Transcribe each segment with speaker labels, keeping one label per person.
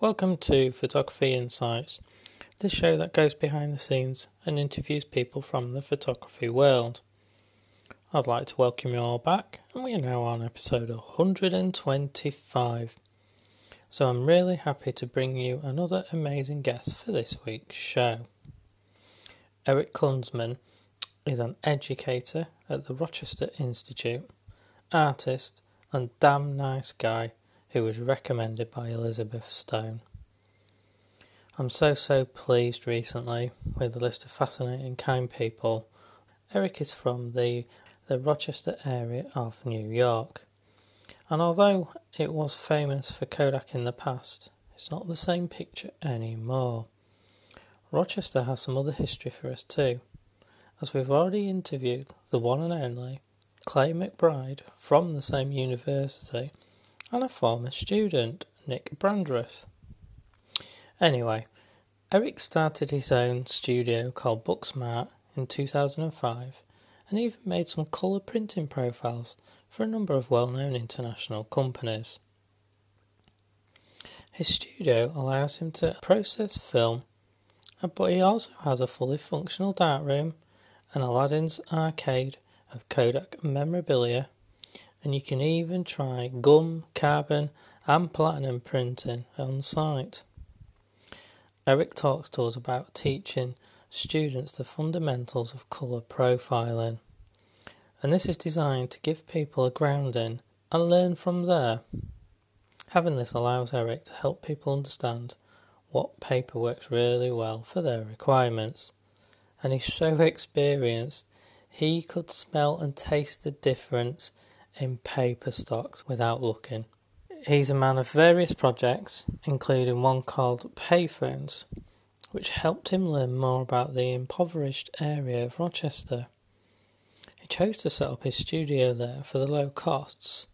Speaker 1: Welcome to Photography Insights, the show that goes behind the scenes and interviews people from the photography world. I'd like to welcome you all back, and we are now on episode 125. So I'm really happy to bring you another amazing guest for this week's show. Eric Kunsman is an educator at the Rochester Institute, artist, and damn nice guy who was recommended by Elizabeth Stone. I'm so, so pleased recently with the list of fascinating, kind people. Eric is from the, the Rochester area of New York. And although it was famous for Kodak in the past, it's not the same picture anymore. Rochester has some other history for us too, as we've already interviewed the one and only Clay McBride from the same university and a former student, Nick Brandreth. Anyway, Eric started his own studio called Booksmart in 2005 and even made some colour printing profiles for a number of well known international companies. His studio allows him to process film, but he also has a fully functional darkroom, an Aladdin's arcade of Kodak memorabilia, and you can even try gum, carbon, and platinum printing on site. Eric talks to us about teaching students the fundamentals of colour profiling, and this is designed to give people a grounding and learn from there. Having this allows Eric to help people understand what paper works really well for their requirements, and he's so experienced he could smell and taste the difference in paper stocks without looking. He's a man of various projects, including one called Payphones, which helped him learn more about the impoverished area of Rochester. He chose to set up his studio there for the low costs,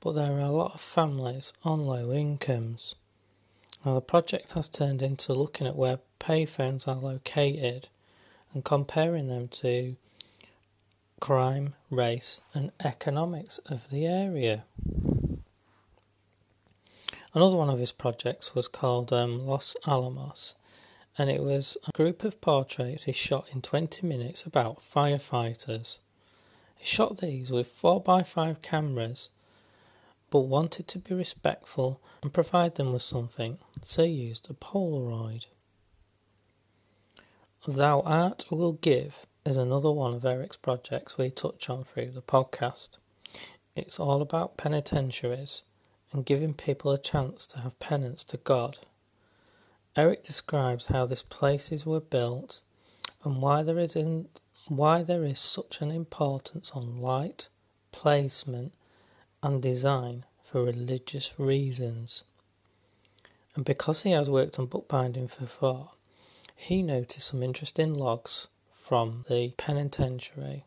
Speaker 1: but there are a lot of families on low incomes. Now, the project has turned into looking at where payphones are located and comparing them to crime, race, and economics of the area. Another one of his projects was called um, Los Alamos, and it was a group of portraits he shot in 20 minutes about firefighters. He shot these with 4x5 cameras, but wanted to be respectful and provide them with something, so he used a Polaroid. Thou Art Will Give is another one of Eric's projects we touch on through the podcast. It's all about penitentiaries and giving people a chance to have penance to God. Eric describes how these places were built and why there is in, why there is such an importance on light, placement, and design for religious reasons. And because he has worked on bookbinding for far, he noticed some interesting logs from the penitentiary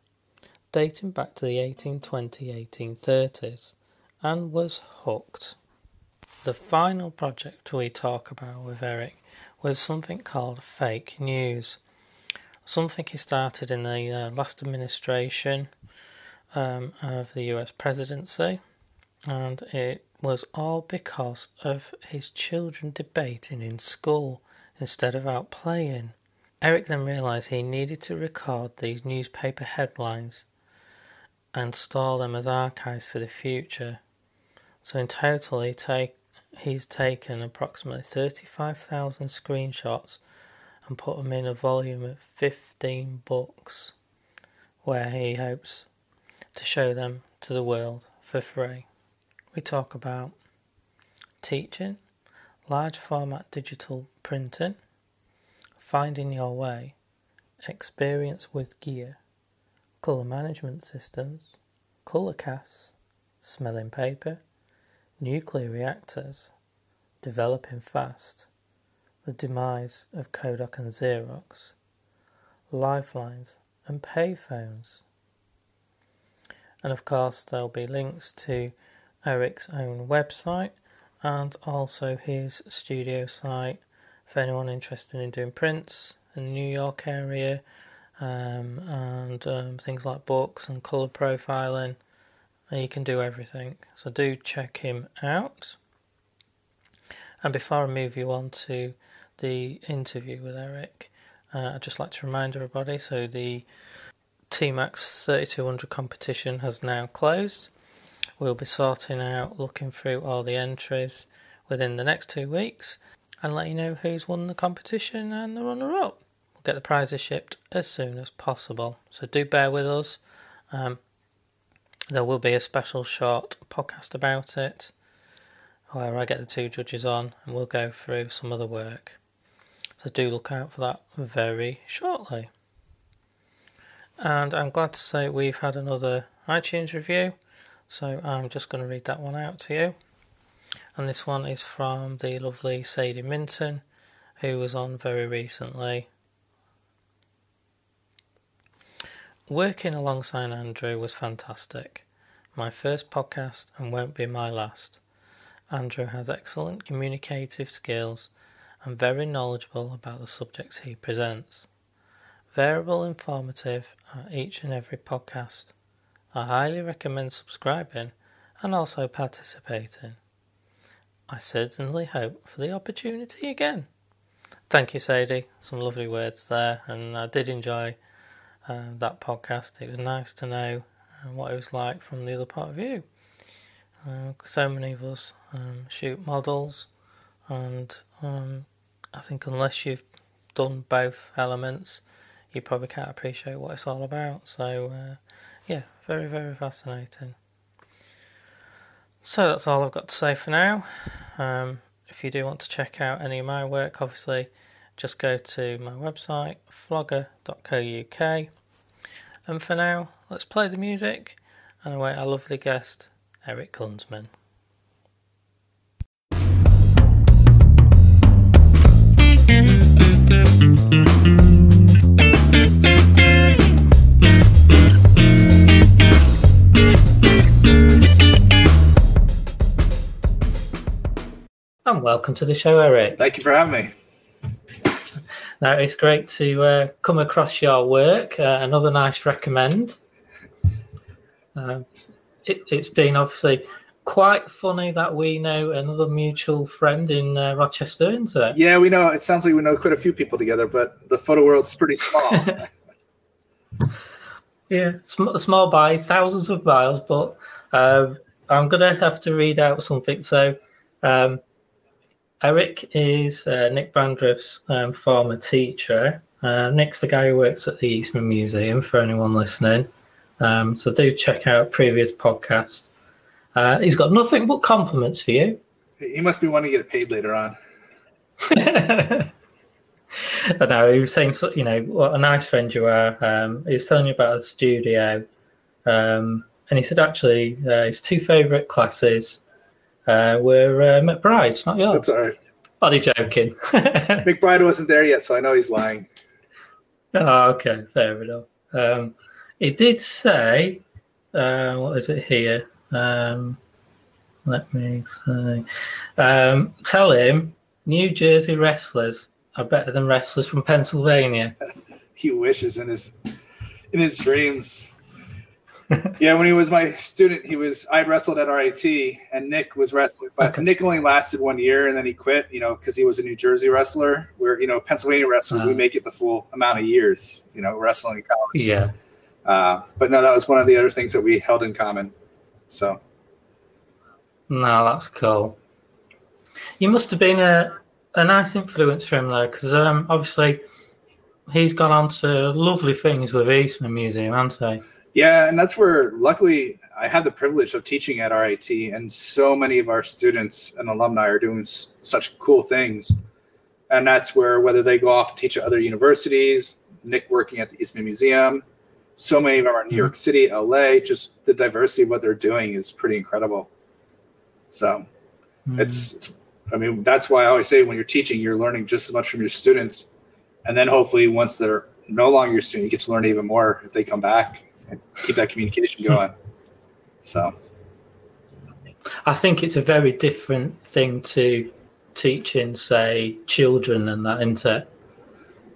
Speaker 1: dating back to the 1820 1830s and was hooked. The final project we talk about with Eric was something called fake news. Something he started in the uh, last administration um, of the US presidency, and it was all because of his children debating in school instead of out playing. Eric then realized he needed to record these newspaper headlines and store them as archives for the future. So in total, he take, he's taken approximately 35,000 screenshots and put them in a volume of 15 books where he hopes to show them to the world for free. We talk about teaching, large format digital printing, finding your way, experience with gear, colour management systems, colour casts, smelling paper, nuclear reactors, developing fast, the demise of Kodak and Xerox, lifelines and payphones. And of course, there'll be links to Eric's own website and also his studio site for anyone interested in doing prints in the New York area um, and um, things like books and colour profiling. And you can do everything. So do check him out. And before I move you on to the interview with Eric, uh, I'd just like to remind everybody so the TMAX 3200 competition has now closed. We'll be sorting out, looking through all the entries within the next two weeks and let you know who's won the competition and the runner up. We'll get the prizes shipped as soon as possible. So do bear with us. Um, there will be a special short podcast about it where I get the two judges on and we'll go through some of the work. So do look out for that very shortly. And I'm glad to say we've had another iTunes review. So I'm just going to read that one out to you. And this one is from the lovely Sadie Minton, who was on very recently. Working alongside Andrew was fantastic. My first podcast and won't be my last. Andrew has excellent communicative skills and very knowledgeable about the subjects he presents. Variable informative at each and every podcast. I highly recommend subscribing and also participating. I certainly hope for the opportunity again. Thank you, Sadie. Some lovely words there, and I did enjoy uh, that podcast. It was nice to know uh, what it was like from the other part of you. Uh, so many of us um, shoot models, and um, I think unless you've done both elements, you probably can't appreciate what it's all about. So, uh, yeah, very, very fascinating. So that's all I've got to say for now. Um, if you do want to check out any of my work, obviously, just go to my website, flogger.co.uk. And for now, let's play the music and await our lovely guest, Eric Kunsman. And welcome to the show, Eric.
Speaker 2: Thank you for having me.
Speaker 1: Now, it's great to uh, come across your work. Uh, another nice recommend. Uh, it, has been obviously quite funny that we know another mutual friend in uh, Rochester, isn't it?
Speaker 2: Yeah, we know. It sounds like we know quite a few people together, but the photo world's pretty small.
Speaker 1: yeah, sm- small by thousands of miles, but um, I'm going to have to read out something. So, um, Eric is uh, Nick Brandreth's um, former teacher. Uh, Nick's the guy who works at the Eastman Museum for anyone listening. Um, so do check out previous podcast. Uh, he's got nothing but compliments for you.
Speaker 2: He must be wanting to get paid later on.
Speaker 1: I know he was saying, you know, what a nice friend you are. Um, he was telling you about the studio, um, and he said actually uh, his two favourite classes uh, were uh, McBride's, not yours.
Speaker 2: That's all right.
Speaker 1: Are joking?
Speaker 2: McBride wasn't there yet, so I know he's lying.
Speaker 1: Oh, okay, fair enough. Um, it did say, uh, what is it here? Um, let me say. Um, tell him New Jersey wrestlers are better than wrestlers from Pennsylvania.
Speaker 2: he wishes in his in his dreams yeah, when he was my student, he was I wrestled at RIT, and Nick was wrestling, but okay. Nick only lasted one year, and then he quit. You know, because he was a New Jersey wrestler. Where you know Pennsylvania wrestlers, uh, we uh-huh. make it the full amount of years. You know, wrestling in college.
Speaker 1: Yeah.
Speaker 2: Uh, but no, that was one of the other things that we held in common. So.
Speaker 1: No, that's cool. You must have been a a nice influence for him though, because um, obviously he's gone on to lovely things with Eastman Museum, hasn't he?
Speaker 2: Yeah, and that's where luckily I have the privilege of teaching at RIT, and so many of our students and alumni are doing s- such cool things. And that's where whether they go off and teach at other universities, Nick working at the Eastman Museum, so many of them are in New mm-hmm. York City, LA. Just the diversity of what they're doing is pretty incredible. So mm-hmm. it's, it's, I mean, that's why I always say when you're teaching, you're learning just as much from your students, and then hopefully once they're no longer your student, you get to learn even more if they come back and keep that communication going. So
Speaker 1: I think it's a very different thing to teaching, say, children and that, isn't it?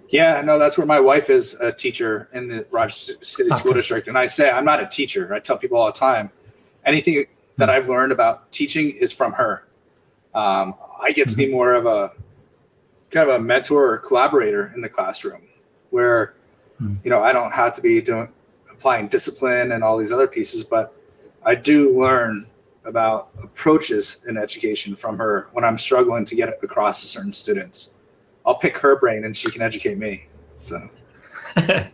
Speaker 2: Yeah, no, that's where my wife is a teacher in the Rochester City okay. School District. And I say, I'm not a teacher. I tell people all the time, anything that I've learned about teaching is from her. Um, I get to be more of a kind of a mentor or collaborator in the classroom, where
Speaker 1: Hmm.
Speaker 2: you know I don't have to be doing applying discipline and all these other pieces, but I do learn about approaches in education from her when I'm struggling to get across to certain students. I'll pick her brain and she can educate me. So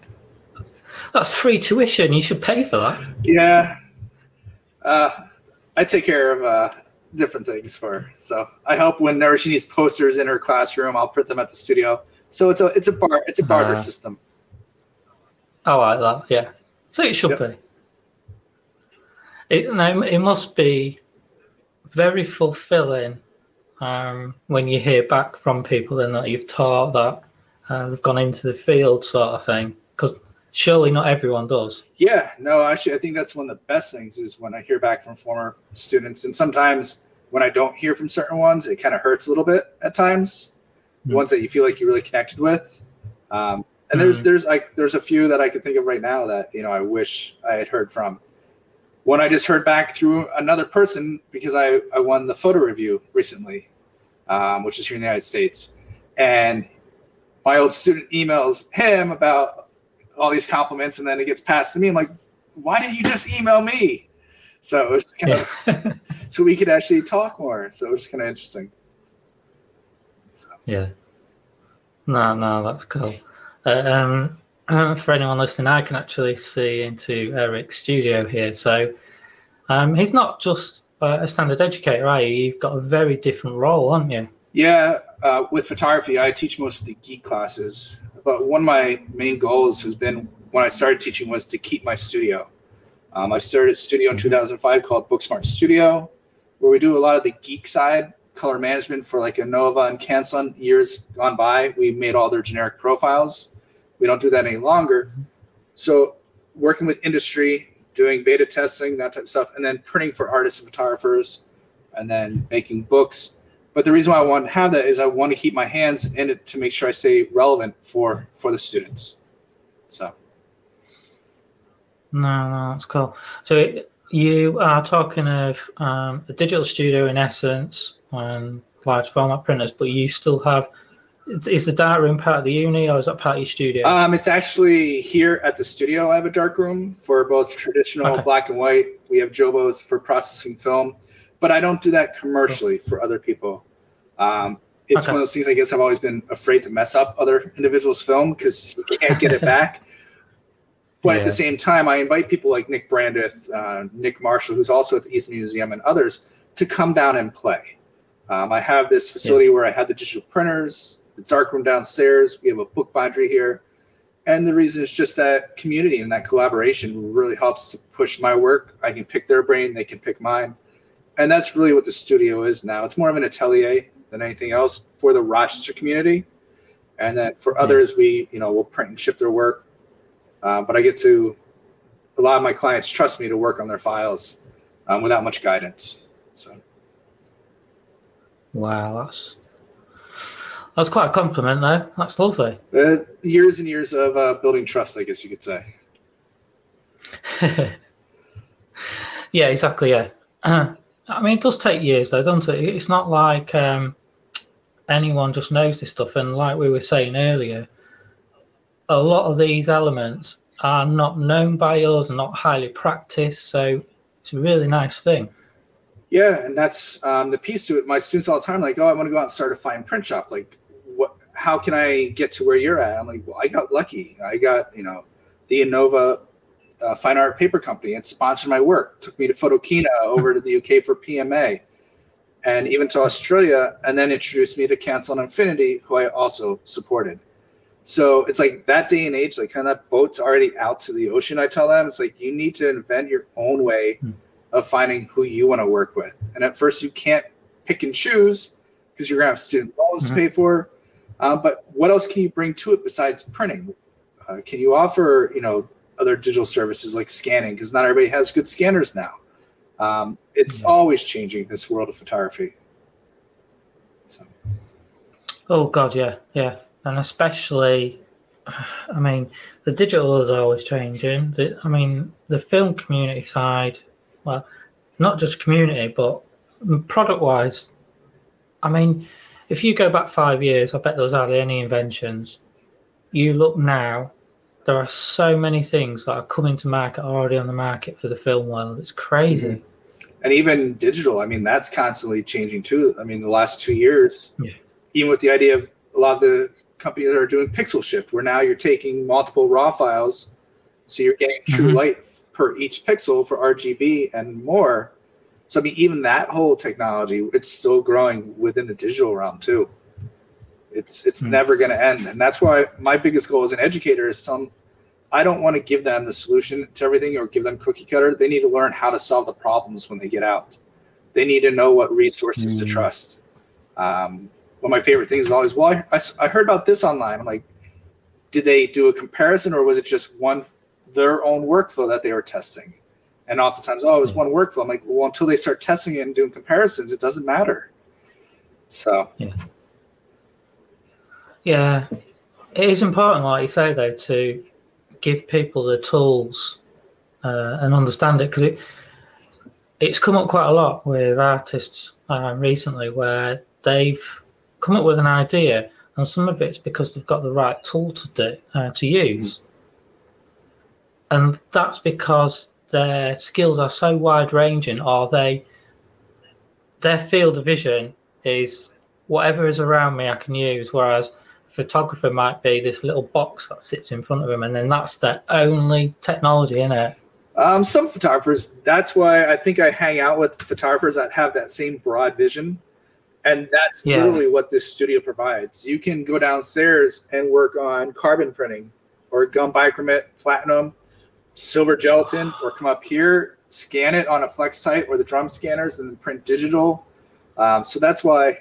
Speaker 1: That's free tuition. You should pay for that.
Speaker 2: yeah, uh, I take care of uh, different things for her. So I help whenever she needs posters in her classroom. I'll print them at the studio. So it's a it's a bar it's a barter
Speaker 1: Ah.
Speaker 2: system.
Speaker 1: I like that. Yeah. So it should
Speaker 2: Yep.
Speaker 1: be. It, no, it must be very fulfilling um, when you hear back from people then that you've taught that uh, they've gone into the field, sort of thing. Because surely not everyone does.
Speaker 2: Yeah, no, actually, I think that's one of the best things is when I hear back from former students, and sometimes when I don't hear from certain ones, it kind of hurts a little bit at times. The
Speaker 1: Mm.
Speaker 2: ones that you feel like you really connected with, um, and there's
Speaker 1: Mm.
Speaker 2: there's like there's a few that I could think of right now that you know I wish I had heard from. One I just heard back through another person because I I won the photo review recently, um, which is here in the United States, and my old student emails him about all these compliments and then it gets passed to me. I'm like, why didn't you just email me? So it was just kind
Speaker 1: Yeah.
Speaker 2: of so we could actually talk more. So it was kind of interesting. So
Speaker 1: yeah. No, no, that's cool. Um, for anyone listening, I can actually see into Eric's studio here. So um, he's not just uh, a standard educator, are you? You've got a very different role, aren't you?
Speaker 2: yeah, uh, with photography, I teach most of the geek classes. But one of my main goals has been when I started teaching was to keep my studio. Um, I started a studio in 2005 called Booksmart Studio, where we do a lot of the geek side, color management for like Nova and Canson. Years gone by, we made all their generic profiles. We don't do that any longer. So, working with industry, doing beta testing, that type of stuff, and then printing for artists and photographers, and then making books. But the reason why I want to have that is I want to keep my hands in it to make sure I stay relevant for for the students. So
Speaker 1: No, no, that's cool. So you are talking of um, a digital studio in essence and large format printers, but you still have. Is the dark room part of the uni or is that part of your studio?
Speaker 2: um, it's actually here at the studio. I have a dark room for both traditional
Speaker 1: Okay.
Speaker 2: black and white. We have Jobos for processing film, but I don't do that commercially for other people. Um, it's
Speaker 1: Okay.
Speaker 2: one of those things. I guess I've always been afraid to mess up other individuals' film because you can't get it back. But at the same time, I invite people like Nick Brandreth, uh, Nick Marshall, who's also at the East Museum, and others to come down and play. Um, I have this facility where I have the digital printers, the dark room downstairs. We have a book bindery here. And the reason is just that community and that collaboration really helps to push my work. I can pick their brain, they can pick mine. And that's really what the studio is now. It's more of an atelier than anything else for the Rochester community. And then for
Speaker 1: Yeah.
Speaker 2: others, we, you know, will print and ship their work. Uh, but I get to, a lot of my clients trust me to work on their files um, without much guidance. So,
Speaker 1: wow, that's that's quite a compliment, though. That's lovely.
Speaker 2: uh, years and years of uh, building trust, I guess you could say.
Speaker 1: yeah, exactly. Yeah. I mean, it does take years, though, doesn't it? It's not like um, anyone just knows this stuff. And like we were saying earlier, a lot of these elements are not known by us, and not highly practiced. So it's a really nice thing.
Speaker 2: Yeah, and that's um, the piece to it. My students all the time like, "Oh, I want to go out and start a fine print shop. Like? How can I get to where you're at?" I'm like, "Well, I got lucky. I got you know, the Innova uh, Fine Art Paper Company. It sponsored my work. Took me to Photokina over to the UK for PMA, and even to Australia, and then introduced me to Canson and Infinity, who I also supported. So it's like that day and age, like kind of that boat's already out to the ocean. I tell them it's like you need to invent your own way
Speaker 1: Hmm.
Speaker 2: of finding who you want to work with. And at first, you can't pick and choose because you're gonna have student loans
Speaker 1: Mhm.
Speaker 2: to pay for. Um, but what else can you bring to it besides printing? Uh, can you offer you know other digital services like scanning? Because not everybody has good scanners now. Um, it's
Speaker 1: Yeah.
Speaker 2: always changing this world of photography. So
Speaker 1: Oh God, yeah, yeah, and especially, I mean, the digital is always changing. The, I mean, the film community side, well, not just community, but product-wise, I mean, if you go back five years, I bet there was hardly any inventions. You look now, there are so many things that are coming to market already on the market for the film world. It's crazy. Mm-hmm.
Speaker 2: And even digital, I mean, that's constantly changing too. I mean, the last two years, yeah. even with the idea of a lot of the companies that are doing pixel shift, where now you're taking multiple raw files, so you're getting true mm-hmm. light per each pixel for RGB and more. So I mean, even that whole technology, it's still growing within the digital realm too. It's it's mm-hmm. never going to end, and that's why my biggest goal as an educator is some. I don't want to give them the solution to everything or give them cookie cutter. They need to learn how to solve the problems when they get out. They need to know what resources mm-hmm. to trust. Um, one of my favorite things is always, well, I, I, I heard about this online. I'm like, did they do a comparison or was it just one their own workflow that they were testing. And oftentimes, oh, it's hmm. one workflow. I'm like, well, until they start testing it and doing comparisons, it doesn't matter. So
Speaker 1: yeah, yeah, it is important, like you say, though, to give people the tools uh, and understand it because it it's come up quite a lot with artists uh, recently where they've come up with an idea and some of it's because they've got the right tool to do uh, to use. Mm-hmm and that's because their skills are so wide ranging or they their field of vision is whatever is around me I can use whereas a photographer might be this little box that sits in front of them and then that's their only technology in it
Speaker 2: um, some photographers that's why I think I hang out with photographers that have that same broad vision and that's yeah. literally what this studio provides you can go downstairs and work on carbon printing or gum bichromate platinum silver gelatin or come up here, scan it on a Flextight or the drum scanners, and then print digital. Um, so that's why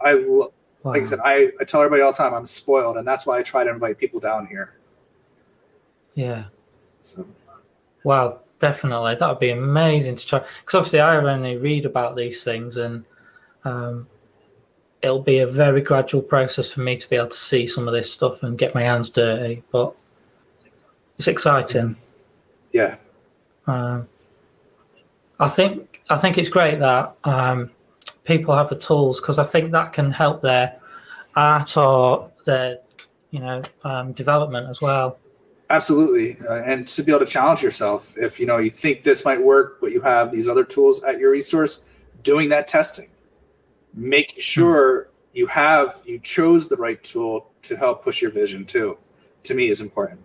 Speaker 2: I, like wow. I said, I, I tell everybody all the time I'm spoiled, and that's why I try to invite people down here.
Speaker 1: Yeah. So. Wow, definitely. That would be amazing to try. Because obviously, I only read about these things, and um, it'll be a very gradual process for me to be able to see some of this stuff and get my hands dirty. But it's exciting.
Speaker 2: Yeah.
Speaker 1: Um, I think I think it's great that um, people have the tools because I think that can help their art or their you know um, development as well.
Speaker 2: Absolutely, uh, and to be able to challenge yourself if you know you think this might work, but you have these other tools at your resource, doing that testing, making hmm. sure you have you chose the right tool to help push your vision too. To me, is important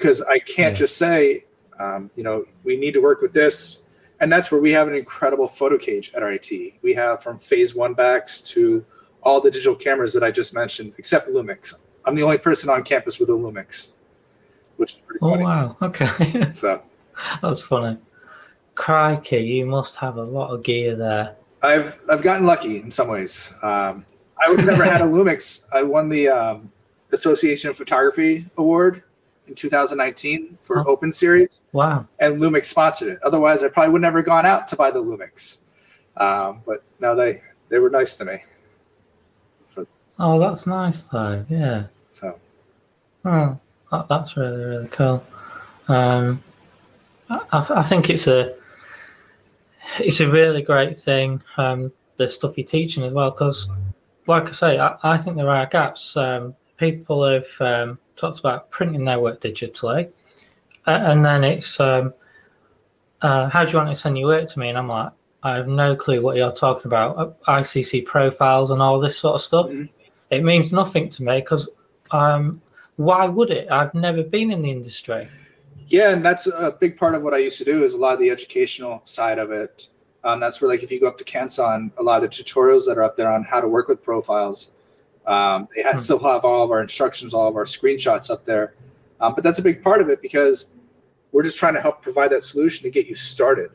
Speaker 2: because I can't yeah. just say, um, you know, we need to work with this. And that's where we have an incredible photo cage at RIT. We have from phase one backs to all the digital cameras that I just mentioned, except Lumix. I'm the only person on campus with a Lumix, which is pretty
Speaker 1: oh,
Speaker 2: funny.
Speaker 1: wow. Okay.
Speaker 2: so
Speaker 1: that's funny. Crikey, you must have a lot of gear there.
Speaker 2: I've I've gotten lucky in some ways. Um, I would have never had a Lumix. I won the um, Association of Photography Award in 2019 for oh. Open Series.
Speaker 1: Wow.
Speaker 2: And Lumix sponsored it. Otherwise, I probably would never gone out to buy the Lumix. Um, but no, they they were nice to me.
Speaker 1: For, oh, that's nice though. Yeah.
Speaker 2: So.
Speaker 1: Oh, that, that's really really cool. Um, I, I think it's a it's a really great thing. Um, the stuff you're teaching as well, because like I say, I, I think there are gaps. Um, people have um, talks about printing their work digitally, and then it's um, uh, how do you want to send your work to me? And I'm like, I have no clue what you're talking about. Uh, ICC profiles and all this sort of stuff. Mm-hmm. It means nothing to me because um, why would it? I've never been in the industry.
Speaker 2: Yeah, and that's a big part of what I used to do is a lot of the educational side of it. Um, that's where, like, if you go up to Canson, a lot of the tutorials that are up there on how to work with profiles um, they have, hmm. still have all of our instructions, all of our screenshots up there. Um, but that's a big part of it because we're just trying to help provide that solution to get you started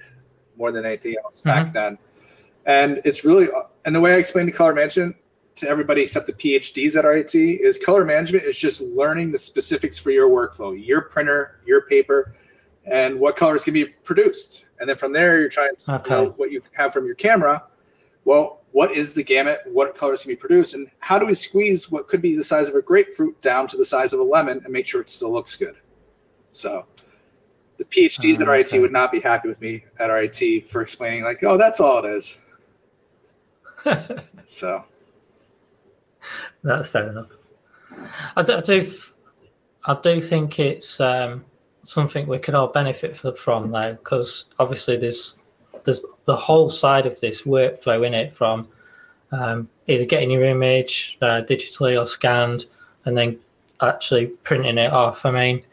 Speaker 2: more than anything else mm-hmm. back then. And it's really, and the way I explain the color management to everybody except the PhDs at RIT is color management is just learning the specifics for your workflow, your printer, your paper, and what colors can be produced. And then from there, you're trying to okay. know what you have from your camera. Well, what is the gamut, what colors can be produced, and how do we squeeze what could be the size of a grapefruit down to the size of a lemon and make sure it still looks good. So the PhDs at RIT would not be happy with me at RIT for explaining like, oh, that's all it is. so
Speaker 1: that's fair enough. I do, I do, I do think it's um, something we could all benefit from though, because obviously there's there's the whole side of this workflow in it from um, either getting your image uh, digitally or scanned and then actually printing it off. I mean,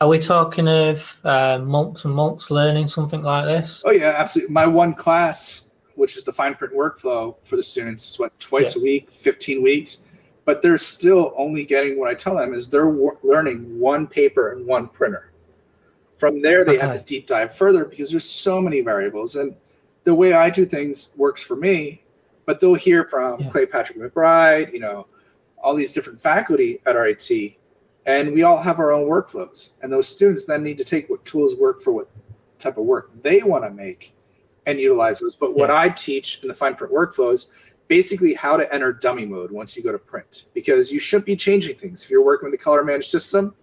Speaker 1: are we talking of uh, months and months learning something like this?
Speaker 2: Oh yeah, absolutely. My one class, which is the fine print workflow for the students, is what twice yeah. a week, fifteen weeks, but they're still only getting what I tell them is they're learning one paper and one printer. From there, they okay. have to deep dive further because there's so many variables. And the way I do things works for me, but they'll hear from yeah. Clay Patrick McBride, you know, all these different faculty at RIT, and we all have our own workflows. And those students then need to take what tools work for what type of work they want to make and utilize those. But yeah. what I teach in the fine print workflows, basically how to enter dummy mode once you go to print, because you shouldn't be changing things. If you're working with the color managed system,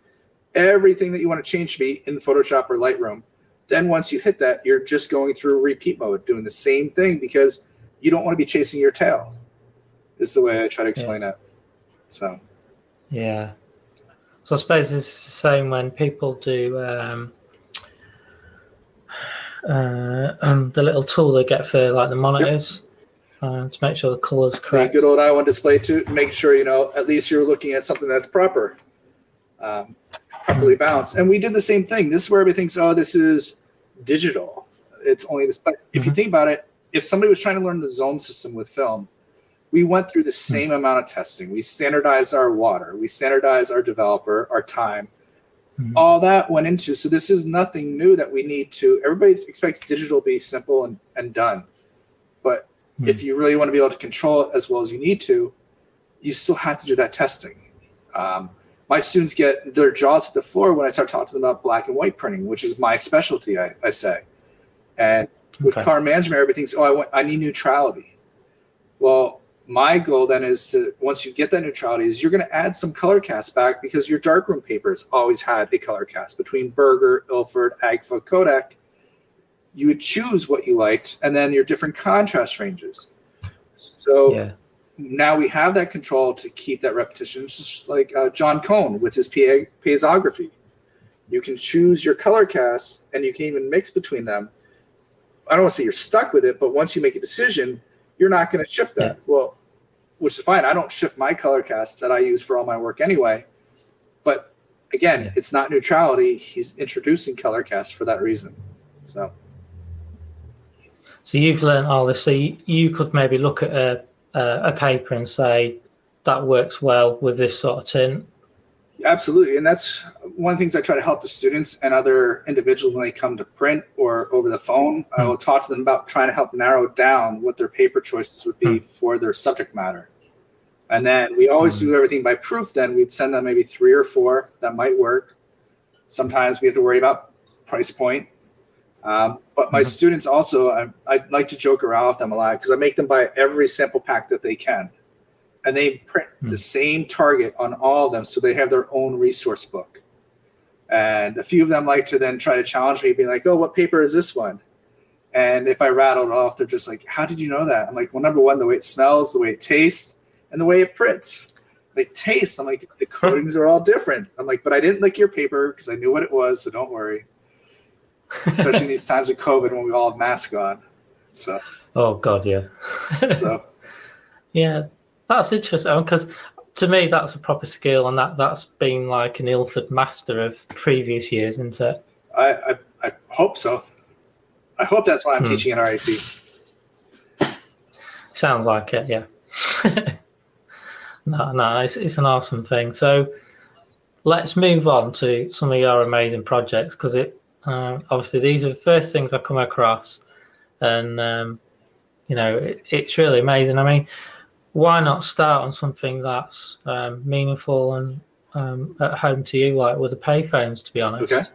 Speaker 2: everything that you want to change should be in Photoshop or Lightroom. Then once you hit that, you're just going through repeat mode, doing the same thing because you don't want to be chasing your tail. This is the way I try to explain yeah. it. So,
Speaker 1: yeah. So I suppose it's the same when people do um, uh, um, the little tool they get for like the monitors. Yep. Uh, to make sure the color's correct.
Speaker 2: The good old I1 display to make sure you know at least you're looking at something that's proper. Um, properly balanced. And we did the same thing. This is where everybody thinks, oh, this is digital. It's only this. But if mm-hmm. you think about it, if somebody was trying to learn the zone system with film, we went through the same mm-hmm. amount of testing. We standardized our water, we standardized our developer, our time. Mm-hmm. All that went into. So this is nothing new that we need to. Everybody expects digital to be simple and, and done. But mm-hmm. if you really want to be able to control it as well as you need to, you still have to do that testing. Um, my students get their jaws at the floor when I start talking to them about black and white printing, which is my specialty, I, I say. And with okay. color management, everything's, oh, I want, I need neutrality. Well, my goal then is to once you get that neutrality is you're going to add some color cast back because your darkroom papers always had a color cast between Bergger, Ilford, Agfa, Kodak. You would choose what you liked and then your different contrast ranges. So yeah now we have that control to keep that repetition. It's just like uh, Jon Cone with his PA, piezography. You can choose your color casts and you can even mix between them. I don't want to say you're stuck with it, but once you make a decision, you're not going to shift that. Well, which is fine. I don't shift my color cast that I use for all my work anyway. But again, yeah. it's not neutrality. He's introducing color cast for that reason. So.
Speaker 1: So you've learned all this. So you could maybe look at a uh, a paper and say that works well with this sort of tint.
Speaker 2: Absolutely, and that's one of the things I try to help the students and other individuals when they come to print or over the phone. I hmm. will talk to them about trying to help narrow down what their paper choices would be hmm. for their subject matter. And then we always hmm. do everything by proof. Then we'd send them maybe three or four that might work. Sometimes we have to worry about price point um, but my mm-hmm. students also, I, I like to joke around with them a lot because I make them buy every sample pack that they can. And they print mm-hmm. the same target on all of them so they have their own resource book. And a few of them like to then try to challenge me, be like, oh, what paper is this one? And if I rattle it off, they're just like, how did you know that? I'm like, well, number one, the way it smells, the way it tastes, and the way it prints. Like, taste, I'm like, the coatings are all different. I'm like, but I didn't lick your paper because I knew what it was, so don't worry especially in these times of COVID when we all have masks on. So.
Speaker 1: Oh God, yeah.
Speaker 2: so.
Speaker 1: Yeah, that's interesting because to me that's a proper skill, and that that's been like an Ilford master of previous years, isn't it?
Speaker 2: I I, I hope so. I hope that's why I'm hmm. teaching at RIT.
Speaker 1: Sounds like it, yeah. no, no, it's, it's an awesome thing. So let's move on to some of your amazing projects because it um, obviously, these are the first things I come across, and um, you know, it, it's really amazing. I mean, why not start on something that's um, meaningful and um, at home to you, like with the payphones? To be honest.
Speaker 2: Okay.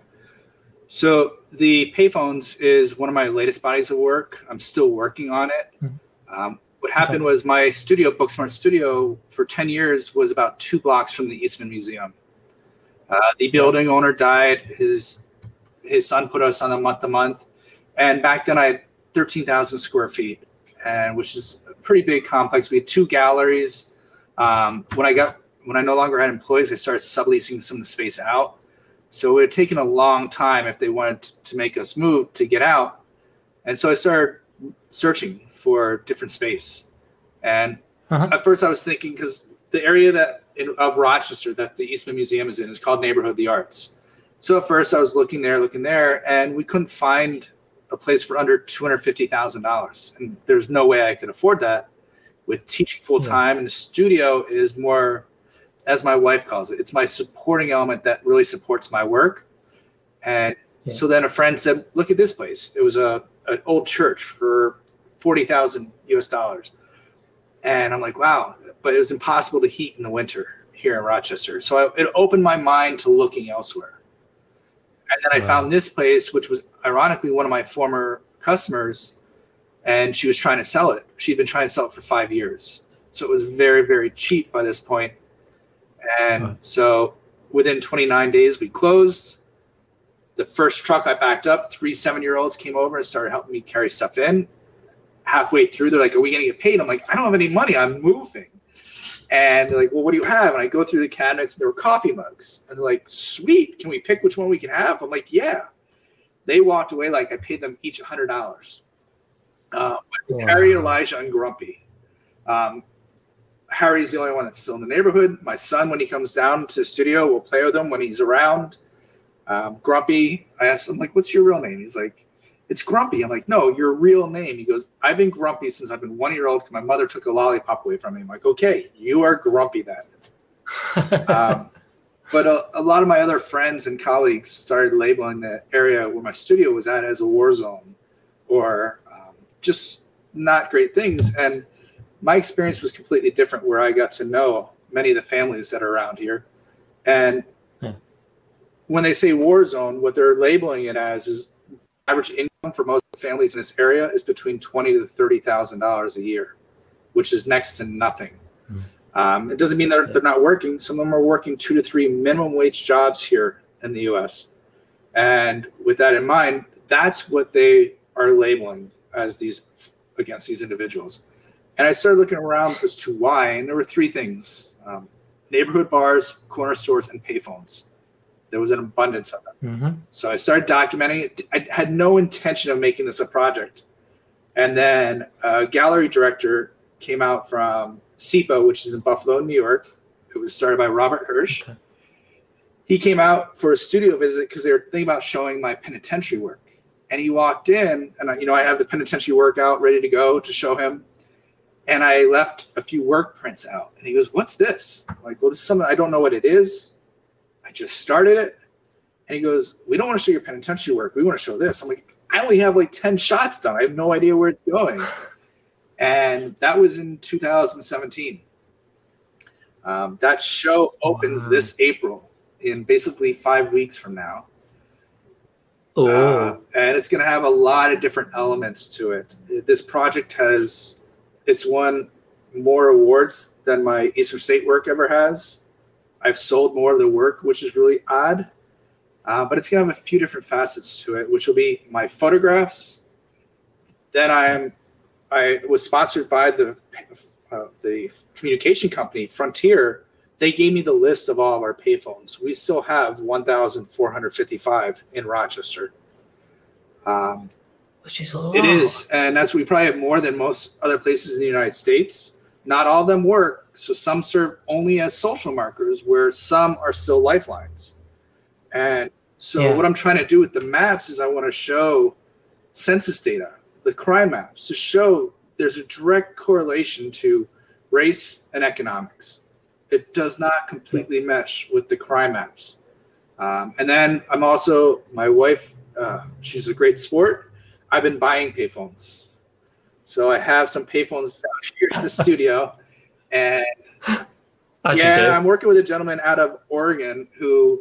Speaker 2: So the payphones is one of my latest bodies of work. I'm still working on it. Mm-hmm. what happened okay. was my studio, Booksmart Studio, for 10 years was about two blocks from the Eastman Museum. Uh, the building owner died. His his son put us on a month to month. And back then I had 13,000 square feet, and which is a pretty big complex. We had two galleries. Um, when I got when I no longer had employees, I started subleasing some of the space out. So it had taken a long time if they wanted to make us move to get out. And so I started searching for different space. And uh-huh. at first I was thinking because the area that in, of Rochester that the Eastman Museum is in is called Neighborhood of the Arts. So at first I was looking there, looking there, and we couldn't find a place for under two hundred fifty thousand dollars, and there's no way I could afford that. With teaching full time, yeah. and the studio is more, as my wife calls it, it's my supporting element that really supports my work. And yeah. so then a friend said, "Look at this place. It was a an old church for forty thousand U.S. dollars," and I'm like, "Wow!" But it was impossible to heat in the winter here in Rochester. So I, it opened my mind to looking elsewhere. And then I found this place, which was ironically one of my former customers, and she was trying to sell it. She'd been trying to sell it for five years. So it was very, very cheap by this point. And so within 29 days, we closed. The first truck I backed up, three seven year olds came over and started helping me carry stuff in. Halfway through, they're like, Are we going to get paid? I'm like, I don't have any money. I'm moving. And they're like, well, what do you have? And I go through the cabinets and there were coffee mugs. And they're like, sweet. Can we pick which one we can have? I'm like, yeah. They walked away like I paid them each $100. Uh, it was wow. Harry, Elijah, and Grumpy. Um, Harry's the only one that's still in the neighborhood. My son, when he comes down to the studio, will play with him when he's around. Um, Grumpy, I asked him, like, what's your real name? He's like, it's Grumpy. I'm like, no, your real name. He goes, I've been grumpy since I've been one year old because my mother took a lollipop away from me. I'm like, okay, you are grumpy then. um, but a, a, lot of my other friends and colleagues started labeling the area where my studio was at as a war zone or um, just not great things. And my experience was completely different where I got to know many of the families that are around here. And hmm. when they say war zone, what they're labeling it as is average income for most families in this area is between twenty to thirty thousand dollars a year, which is next to nothing. Mm. Um, it doesn't mean they're, they're not working. Some of them are working two to three minimum wage jobs here in the U.S. And with that in mind, that's what they are labeling as these against these individuals. And I started looking around as to why, and there were three things: um, neighborhood bars, corner stores, and payphones. There was an abundance of them. Mm-hmm. So I started documenting it. I had no intention of making this a project. And then a gallery director came out from CEPA, which is in Buffalo, New York. It was started by Robert Hirsch. Okay. He came out for a studio visit because they were thinking about showing my penitentiary work. And he walked in, and I, you know, I have the penitentiary work out ready to go to show him. And I left a few work prints out. And he goes, What's this? I'm like, well, this is something I don't know what it is. I just started it. And he goes, We don't want to show your penitentiary work. We want to show this. I'm like, I only have like 10 shots done. I have no idea where it's going. And that was in 2017. Um, that show opens wow. this April in basically five weeks from now. Oh. Uh, and it's going to have a lot of different elements to it. This project has, it's won more awards than my Eastern State work ever has. I've sold more of the work, which is really odd. Uh, but it's going to have a few different facets to it, which will be my photographs. Then I am, I was sponsored by the uh, the communication company Frontier. They gave me the list of all of our payphones. We still have 1,455 in Rochester. Um,
Speaker 1: which is a lot.
Speaker 2: It is, and that's we probably have more than most other places in the United States. Not all of them work, so some serve only as social markers, where some are still lifelines. And so yeah. what I'm trying to do with the maps is I want to show census data, the crime maps, to show there's a direct correlation to race and economics. It does not completely mesh with the crime maps. Um, and then I'm also my wife. Uh, she's a great sport. I've been buying payphones, so I have some payphones out here at the studio. And yeah, I'm working with a gentleman out of Oregon who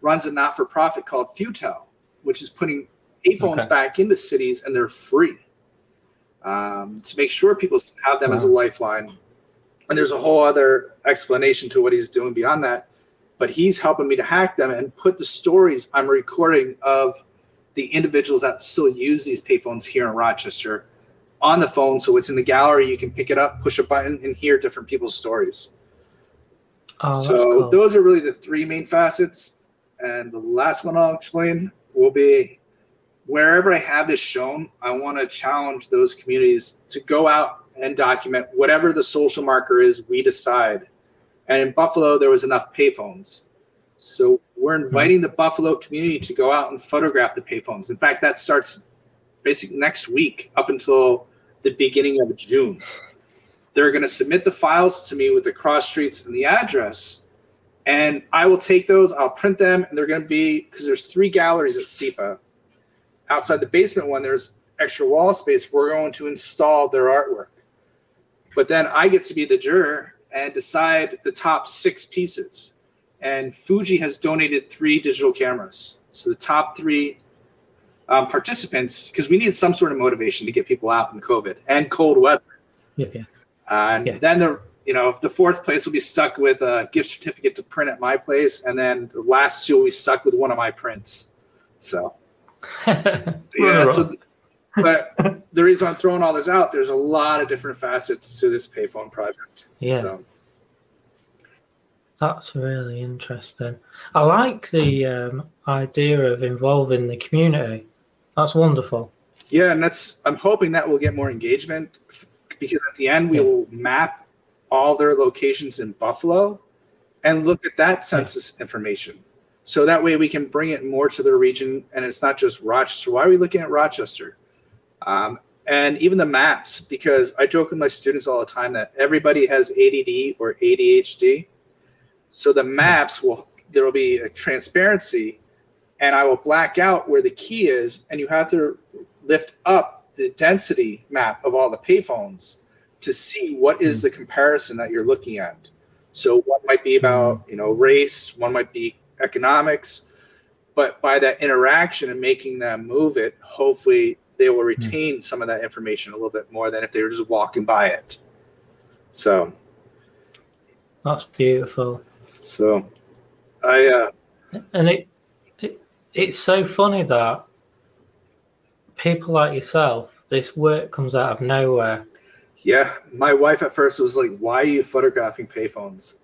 Speaker 2: runs a not-for-profit called Futel, which is putting payphones okay. back into cities, and they're free um, to make sure people have them wow. as a lifeline. And there's a whole other explanation to what he's doing beyond that. But he's helping me to hack them and put the stories I'm recording of the individuals that still use these payphones here in Rochester on the phone, so it's in the gallery. You can pick it up, push a button, and hear different people's stories.
Speaker 1: Oh,
Speaker 2: so
Speaker 1: cool.
Speaker 2: those are really the three main facets. And the last one I'll explain will be wherever I have this shown, I want to challenge those communities to go out and document whatever the social marker is we decide. And in Buffalo, there was enough payphones. So we're hmm. inviting the Buffalo community to go out and photograph the payphones. In fact, that starts basically next week up until the beginning of June. They're going to submit the files to me with the cross streets and the address. And I will take those, I'll print them, and they're going to be because there's three galleries at CEPA. Outside the basement one, there's extra wall space. We're going to install their artwork. But then I get to be the juror and decide the top six pieces. And Fuji has donated three digital cameras. So the top three um, participants, because we needed some sort of motivation to get people out in COVID and cold weather.
Speaker 1: yeah, yeah.
Speaker 2: And
Speaker 1: Yeah.
Speaker 2: then the you know the fourth place will be stuck with a gift certificate to print at my place, and then the last two will be stuck with one of my prints. So yeah,
Speaker 1: Runner-up.
Speaker 2: so but the reason I'm throwing all this out, there's a lot of different facets to this payphone project.
Speaker 1: Yeah.
Speaker 2: So
Speaker 1: That's really interesting. I like the um, idea of involving the community. That's wonderful.
Speaker 2: yeah, and that's I'm hoping that we'll get more engagement because at the end we
Speaker 1: Yeah.
Speaker 2: will map all their locations in Buffalo and look at that census information. So that way we can bring it more to their region and it's not just Rochester. Why are we looking at Rochester? Um, and even the maps, because I joke with my students all the time that everybody has ADD or ADHD. So the maps will, there will be a transparency and I will black out where the key is and you have to lift up the density map of all the payphones to see what is hmm. the comparison that you're looking at. So one might be about, hmm. you know, race, one might be economics, but by that interaction and making them move it, hopefully they will hmm. retain some of that information a little bit more than if they were just walking by it. So,
Speaker 1: That's beautiful.
Speaker 2: so I, uh,
Speaker 1: And it, it it's so funny that people like yourself, this work comes out of nowhere.
Speaker 2: Yeah, my wife at first was like, "Why are you photographing payphones?"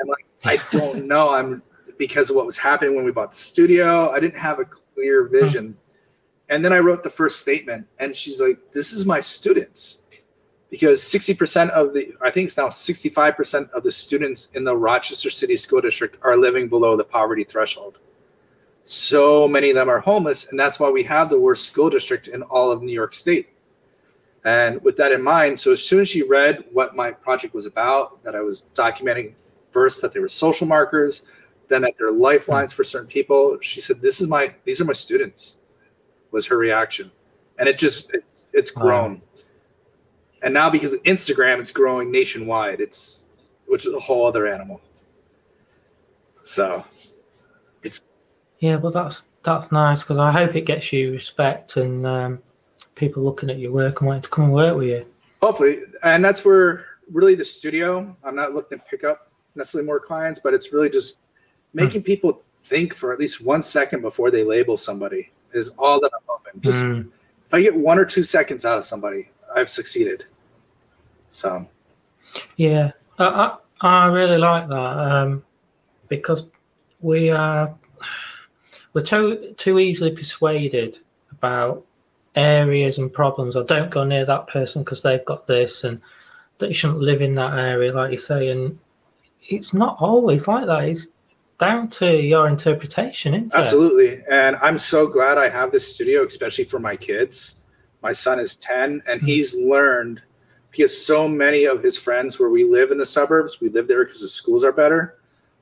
Speaker 2: I'm like, "I don't know. I'm because of what was happening when we bought the studio. I didn't have a clear hmm. vision." And then I wrote the first statement, and she's like, "This is my students." Because 60% of the, I think it's now 65% of the students in the Rochester City School District are living below the poverty threshold. So many of them are homeless, and that's why we have the worst school district in all of New York State. And with that in mind, so as soon as she read what my project was about, that I was documenting first that they were social markers, then that they're lifelines for certain people, she said, "This is my, these are my students." Was her reaction, and it just it's, it's grown. And now because of Instagram, it's growing nationwide. It's which is a whole other animal. So
Speaker 1: Yeah, well, that's that's nice because I hope it gets you respect and um, people looking at your work and wanting to come and work with you.
Speaker 2: hopefully and that's where really the studio i'm not looking to pick up necessarily more clients but it's really just making people think for at least one second before they label somebody is all that i'm hoping just
Speaker 1: Mm.
Speaker 2: if i get one or two seconds out of somebody i've succeeded so
Speaker 1: Yeah, I, I, I really like that um, because we are we're too too easily persuaded about areas and problems. Or don't go near that person because they've got this, and that you shouldn't live in that area, like you say. And it's not always like that. It's down to your interpretation, isn't it?
Speaker 2: absolutely and i'm so glad i have this studio especially for my kids my son is 10 and
Speaker 1: Mhm.
Speaker 2: he's learned because so many of his friends where we live in the suburbs we live there because the schools are better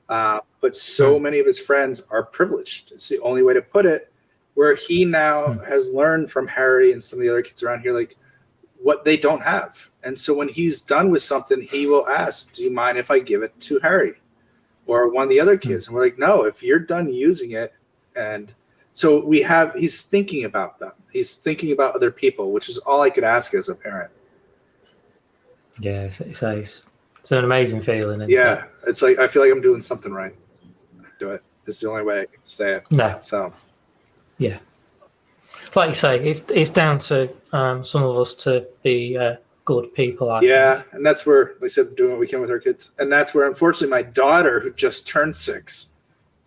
Speaker 2: uh, but so many of his friends are privileged. It's the only way to put it where he now
Speaker 1: Hmm.
Speaker 2: has learned from harry and some of the other kids around here like what they don't have. And so when he's done with something he will ask do you mind if i give it to harry or one of the other kids? And we're like no if you're done using it and so we have he's thinking about them. He's thinking about other people which is all i could ask as a parent.
Speaker 1: Yeah, it's, it's, it's, an amazing feeling.
Speaker 2: Yeah it's like i feel like i'm doing something right do it it's the only way i can say it?
Speaker 1: No.
Speaker 2: so yeah.
Speaker 1: like you say, it's it's down to um, some of us to be uh, good people. I
Speaker 2: yeah,
Speaker 1: think.
Speaker 2: and that's where, like I said, doing what we can with our kids, and that's where, unfortunately, my daughter, who just turned six,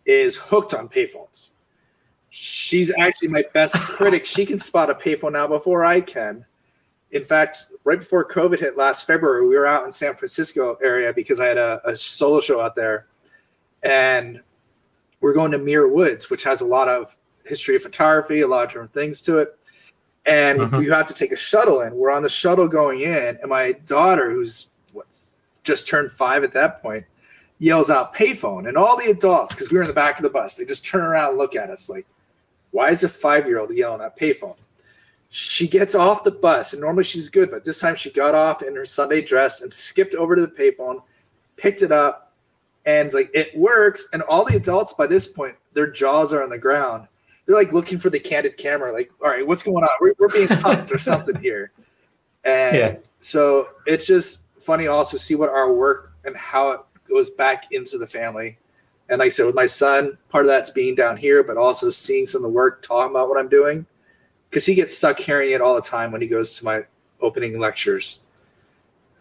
Speaker 2: is hooked on payphones. She's actually my best critic. She can spot a payphone now before I can. In fact, right before COVID hit last February, we were out in San Francisco area because I had a, a solo show out there, and we're going to Muir Woods, which has a lot of history of photography, a lot of different things to it. And
Speaker 1: Mhm.
Speaker 2: you have to take a shuttle in. We're on the shuttle going in, and my daughter, who's what, just turned five at that point, yells out payphone. And all the adults, because we were in the back of the bus, they just turn around and look at us like, why is a five year old yelling at payphone? She gets off the bus, and normally she's good, but this time she got off in her Sunday dress and skipped over to the payphone, picked it up, and like it works. And all the adults by this point, their jaws are on the ground. They're like looking for the candid camera, like, all right, what's going on? We're, we're being punked or something here. And
Speaker 1: Yeah.
Speaker 2: so it's just funny also see what our work and how it goes back into the family. And like I said, with my son, part of that's being down here, but also seeing some of the work, talking about what I'm doing, because he gets stuck hearing it all the time when he goes to my opening lectures.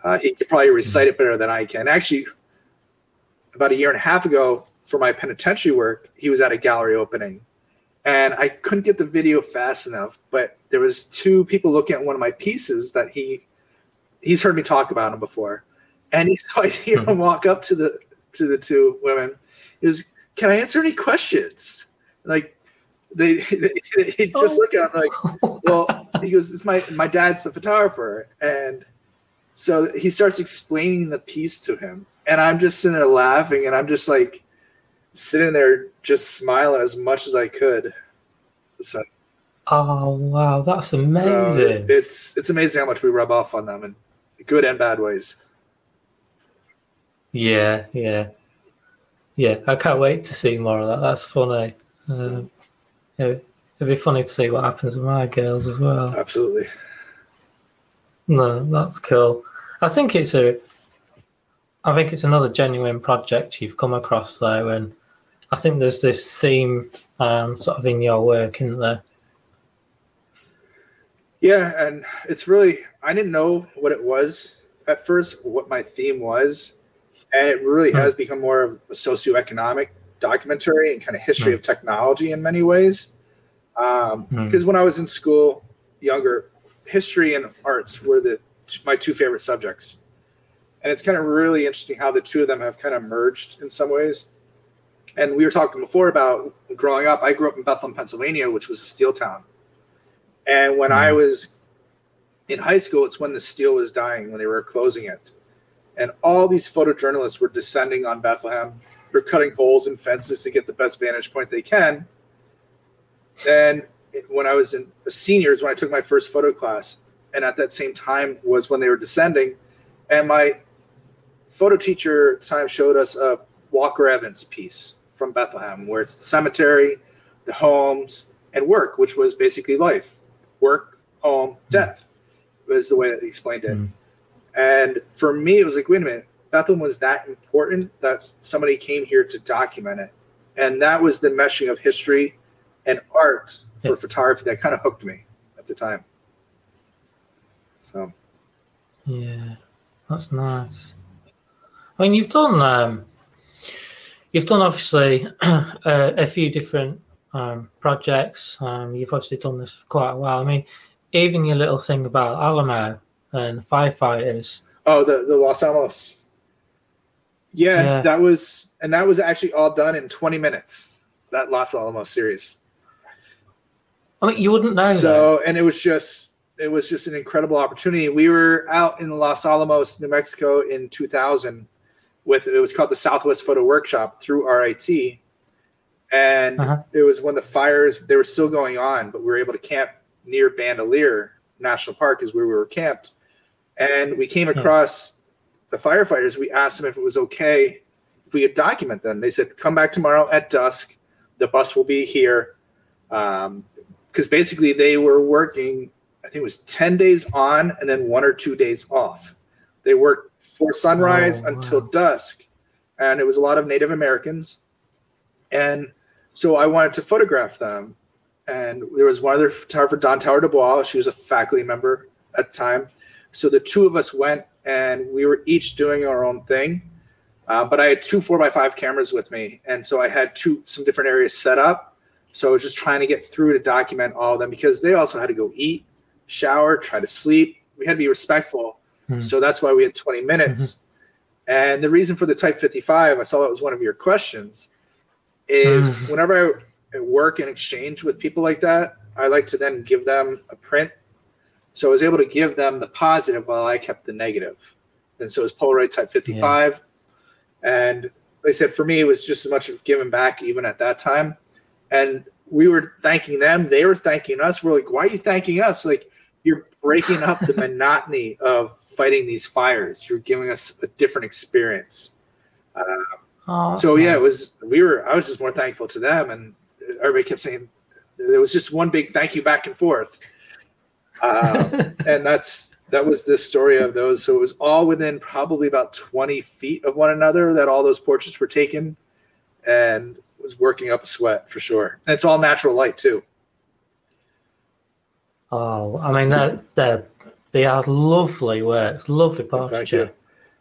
Speaker 2: Uh, he could probably recite it better than I can. Actually, about a year and a half ago, for my penitentiary work, he was at a gallery opening, and I couldn't get the video fast enough. But there was two people looking at one of my pieces that he he's heard me talk about him before, and he so I hear him hmm. walk up to the to the two women. Is can I answer any questions? Like they, they, they just
Speaker 1: Oh.
Speaker 2: look at him like, well, he goes, "It's my my dad's the photographer," and so he starts explaining the piece to him, and I'm just sitting there laughing, and I'm just like sitting there just smiling as much as I could. So,
Speaker 1: Oh wow, that's
Speaker 2: so
Speaker 1: amazing.
Speaker 2: it's it's amazing how much we rub off on them in good and bad ways.
Speaker 1: Yeah, yeah, yeah. I can't wait to see more of that. That's funny. Um, it'd be funny to see what happens with my girls as well.
Speaker 2: Absolutely.
Speaker 1: No, that's cool. I think it's a, I think it's another genuine project you've come across though, and I think there's this theme um, sort of in your work, isn't there?
Speaker 2: Yeah, and it's really I didn't know what it was at first, what my theme was, and it really
Speaker 1: Hmm.
Speaker 2: has become more of a socioeconomic documentary and kind of history
Speaker 1: Hmm.
Speaker 2: of technology in many ways. Because when I was in school, younger, history and arts were the my two favorite subjects, and it's kind of really interesting how the two of them have kind of merged in some ways. And we were talking before about growing up. I grew up in Bethlehem, Pennsylvania, which was a steel town. And when I
Speaker 1: Mhm.
Speaker 2: was in high school, it's when the steel was dying, when they were closing it. And all these photojournalists were descending on Bethlehem. They're cutting holes in fences to get the best vantage point they can. And it- when I was in a senior is when I took my first photo class. And at that same time was when they were descending. And my photo teacher at the time showed us a Walker Evans piece from Bethlehem, where it's the cemetery, the homes, and work, which was basically life work, home, death, was the way that he explained it.
Speaker 1: Mm.
Speaker 2: And for me, it was like, wait a minute, Bethlehem was that important that somebody came here to document it. And that was the meshing of history and art for
Speaker 1: Yeah.
Speaker 2: photography that kind of hooked me at the time. So,
Speaker 1: Yeah, that's nice. I mean, you've done um, you've done obviously uh, a few different um, projects. Um, you've obviously done this for quite a while. I mean, even your little thing about Alamo and firefighters.
Speaker 2: oh, the, the Los Alamos. Yeah,
Speaker 1: Yeah.
Speaker 2: that was, and that was actually all done in 20 minutes, that Los Alamos series.
Speaker 1: I mean, you wouldn't know.
Speaker 2: so and it was just it was just an incredible opportunity we were out in los alamos new mexico in 2000 with it was called the southwest photo workshop through rit and
Speaker 1: Uh-huh.
Speaker 2: it was when the fires they were still going on but we were able to camp near bandelier national park is where we were camped. And we came
Speaker 1: Yeah.
Speaker 2: across the firefighters. We asked them if it was okay if we could document them. They said come back tomorrow at dusk. The bus will be here. Um, because basically they were working i think it was 10 days on and then one or two days off. They worked for sunrise
Speaker 1: Oh,
Speaker 2: until
Speaker 1: wow.
Speaker 2: dusk and it was a lot of native americans and so i wanted to photograph them and there was one other photographer, Dawn Tower Dubois. She was a faculty member at the time. So the two of us went and we were each doing our own thing. Uh, but I had two four by five cameras with me, and so I had two some different areas set up. So I was just trying to get through to document all of them because they also had to go eat, shower, try to sleep. We had to be respectful. Mm-hmm. So that's why we had 20 minutes. Mm-hmm. And the reason for the Type 55, I saw that was one of your questions, is mm-hmm. whenever I work and exchange with people like that, I like to then give them a print. So I was able to give them the positive while I kept the negative. And so it was Polaroid Type 55. Yeah. And they said, for me, it was just as much of giving back even at that time. And we were thanking them. They were thanking us. We're like, why are you thanking us? Like, you're breaking up the monotony of fighting these fires. You're giving us a different experience. Uh, oh, so yeah, it was. We were. I was just more thankful to them, and everybody kept saying there was just one big thank you back and forth. Uh, and that's that was the story of those. So it was all within probably about 20 feet of one another that all those portraits were taken, and was working up a sweat for sure. And it's all natural light too.
Speaker 1: Oh, I mean that that they are lovely works, lovely portraiture.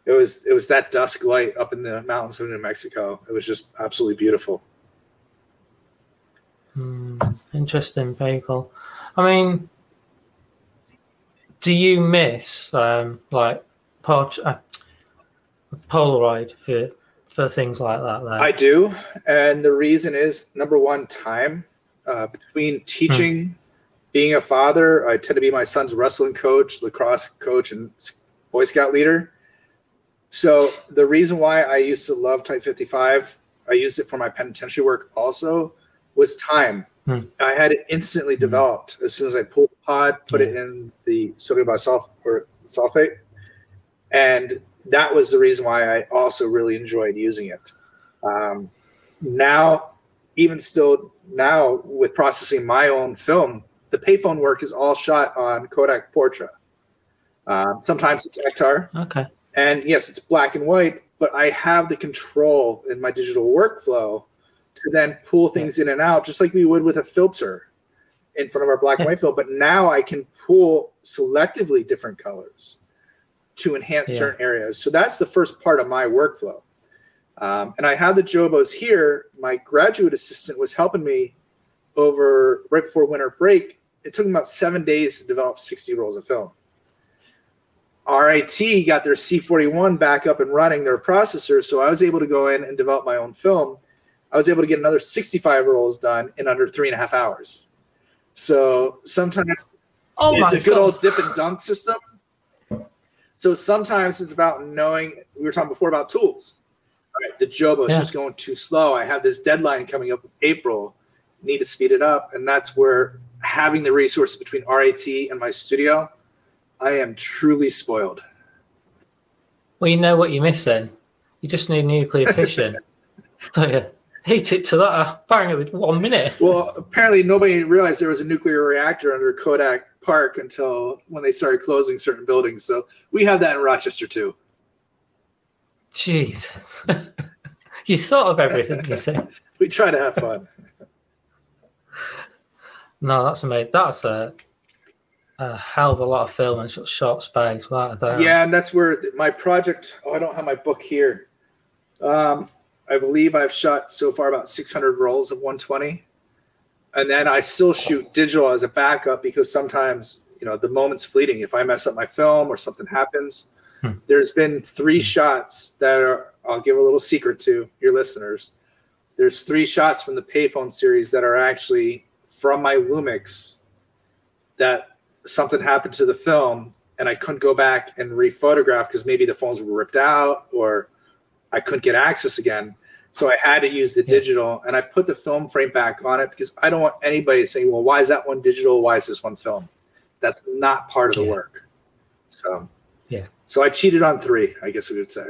Speaker 2: It was it was that dusk light up in the mountains of New Mexico. It was just absolutely beautiful.
Speaker 1: Mm, interesting people. I mean, do you miss um, like port- uh, Polaroid for for things like that?
Speaker 2: There? I do, and the reason is number one, time uh, between teaching. Being a father, I tend to be my son's wrestling coach, lacrosse coach, and Boy Scout leader. So the reason why I used to love Type 55, I used it for my penitentiary work also, was time. Hmm. I had it instantly hmm. developed as soon as I pulled the pod, put hmm. it in the sodium bisulfate or sulfate, and that was the reason why I also really enjoyed using it. Um, now, even still now with processing my own film, the payphone work is all shot on Kodak Portra. Um, sometimes it's Ektar.
Speaker 1: Okay.
Speaker 2: And yes, it's black and white, but I have the control in my digital workflow to then pull things in and out, just like we would with a filter in front of our black and white film. But now I can pull selectively different colors to enhance yeah. certain areas. So that's the first part of my workflow. Um, and I have the Jobos here. My graduate assistant was helping me over right before winter break it took them about seven days to develop 60 rolls of film. RIT got their C41 back up and running their processor, so I was able to go in and develop my own film. I was able to get another 65 rolls done in under three and a half hours. So sometimes oh it's a good God. old dip and dunk system. So sometimes it's about knowing. We were talking before about tools. Right, the Jobo is yeah. just going too slow. I have this deadline coming up in April. Need to speed it up, and that's where having the resources between RIT and my studio, I am truly spoiled.
Speaker 1: Well, you know what you're missing. You just need nuclear fission. so yeah, heat it to that apparently with one minute.
Speaker 2: Well, apparently nobody realized there was a nuclear reactor under Kodak Park until when they started closing certain buildings. So we have that in Rochester too.
Speaker 1: Jesus. you thought of everything you said.
Speaker 2: we try to have fun.
Speaker 1: No, that's amazing. That's a, a hell of a lot of film in such short space.
Speaker 2: Yeah, and that's where my project. Oh, I don't have my book here. Um, I believe I've shot so far about 600 rolls of 120, and then I still shoot digital as a backup because sometimes you know the moment's fleeting. If I mess up my film or something happens, hmm. there's been three hmm. shots that are. I'll give a little secret to your listeners. There's three shots from the payphone series that are actually from my Lumix that something happened to the film and I couldn't go back and rephotograph because maybe the phones were ripped out or I couldn't get access again. So I had to use the digital and I put the film frame back on it because I don't want anybody saying, well, why is that one digital? Why is this one film? That's not part of the yeah. work. So,
Speaker 1: yeah.
Speaker 2: So I cheated on three, I guess we would say.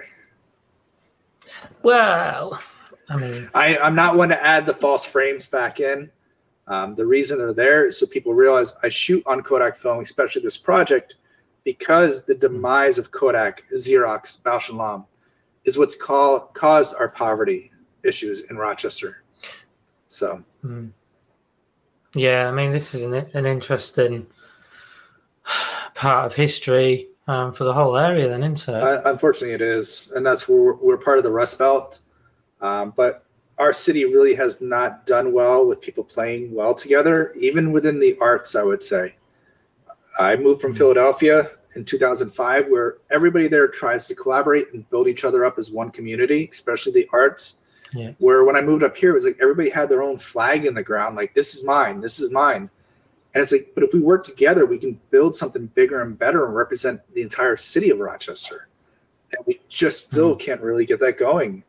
Speaker 1: Well, I mean,
Speaker 2: I, I'm not one to add the false frames back in. Um, the reason they're there is so people realize I shoot on Kodak film, especially this project, because the demise of Kodak, Xerox, Bausch and Lomb, is what's called caused our poverty issues in Rochester. So,
Speaker 1: mm. Yeah, I mean, this is an, an interesting part of history um, for the whole area, then, isn't it?
Speaker 2: Uh, unfortunately, it is, and that's where we're, we're part of the Rust Belt. Um, but our city really has not done well with people playing well together, even within the arts. I would say. I moved from
Speaker 1: Mhm.
Speaker 2: Philadelphia in 2005, where everybody there tries to collaborate and build each other up as one community, especially the arts.
Speaker 1: Yeah.
Speaker 2: Where when I moved up here, it was like everybody had their own flag in the ground, like this is mine, this is mine. And it's like, but if we work together, we can build something bigger and better and represent the entire city of Rochester. And we just still can't really get that going.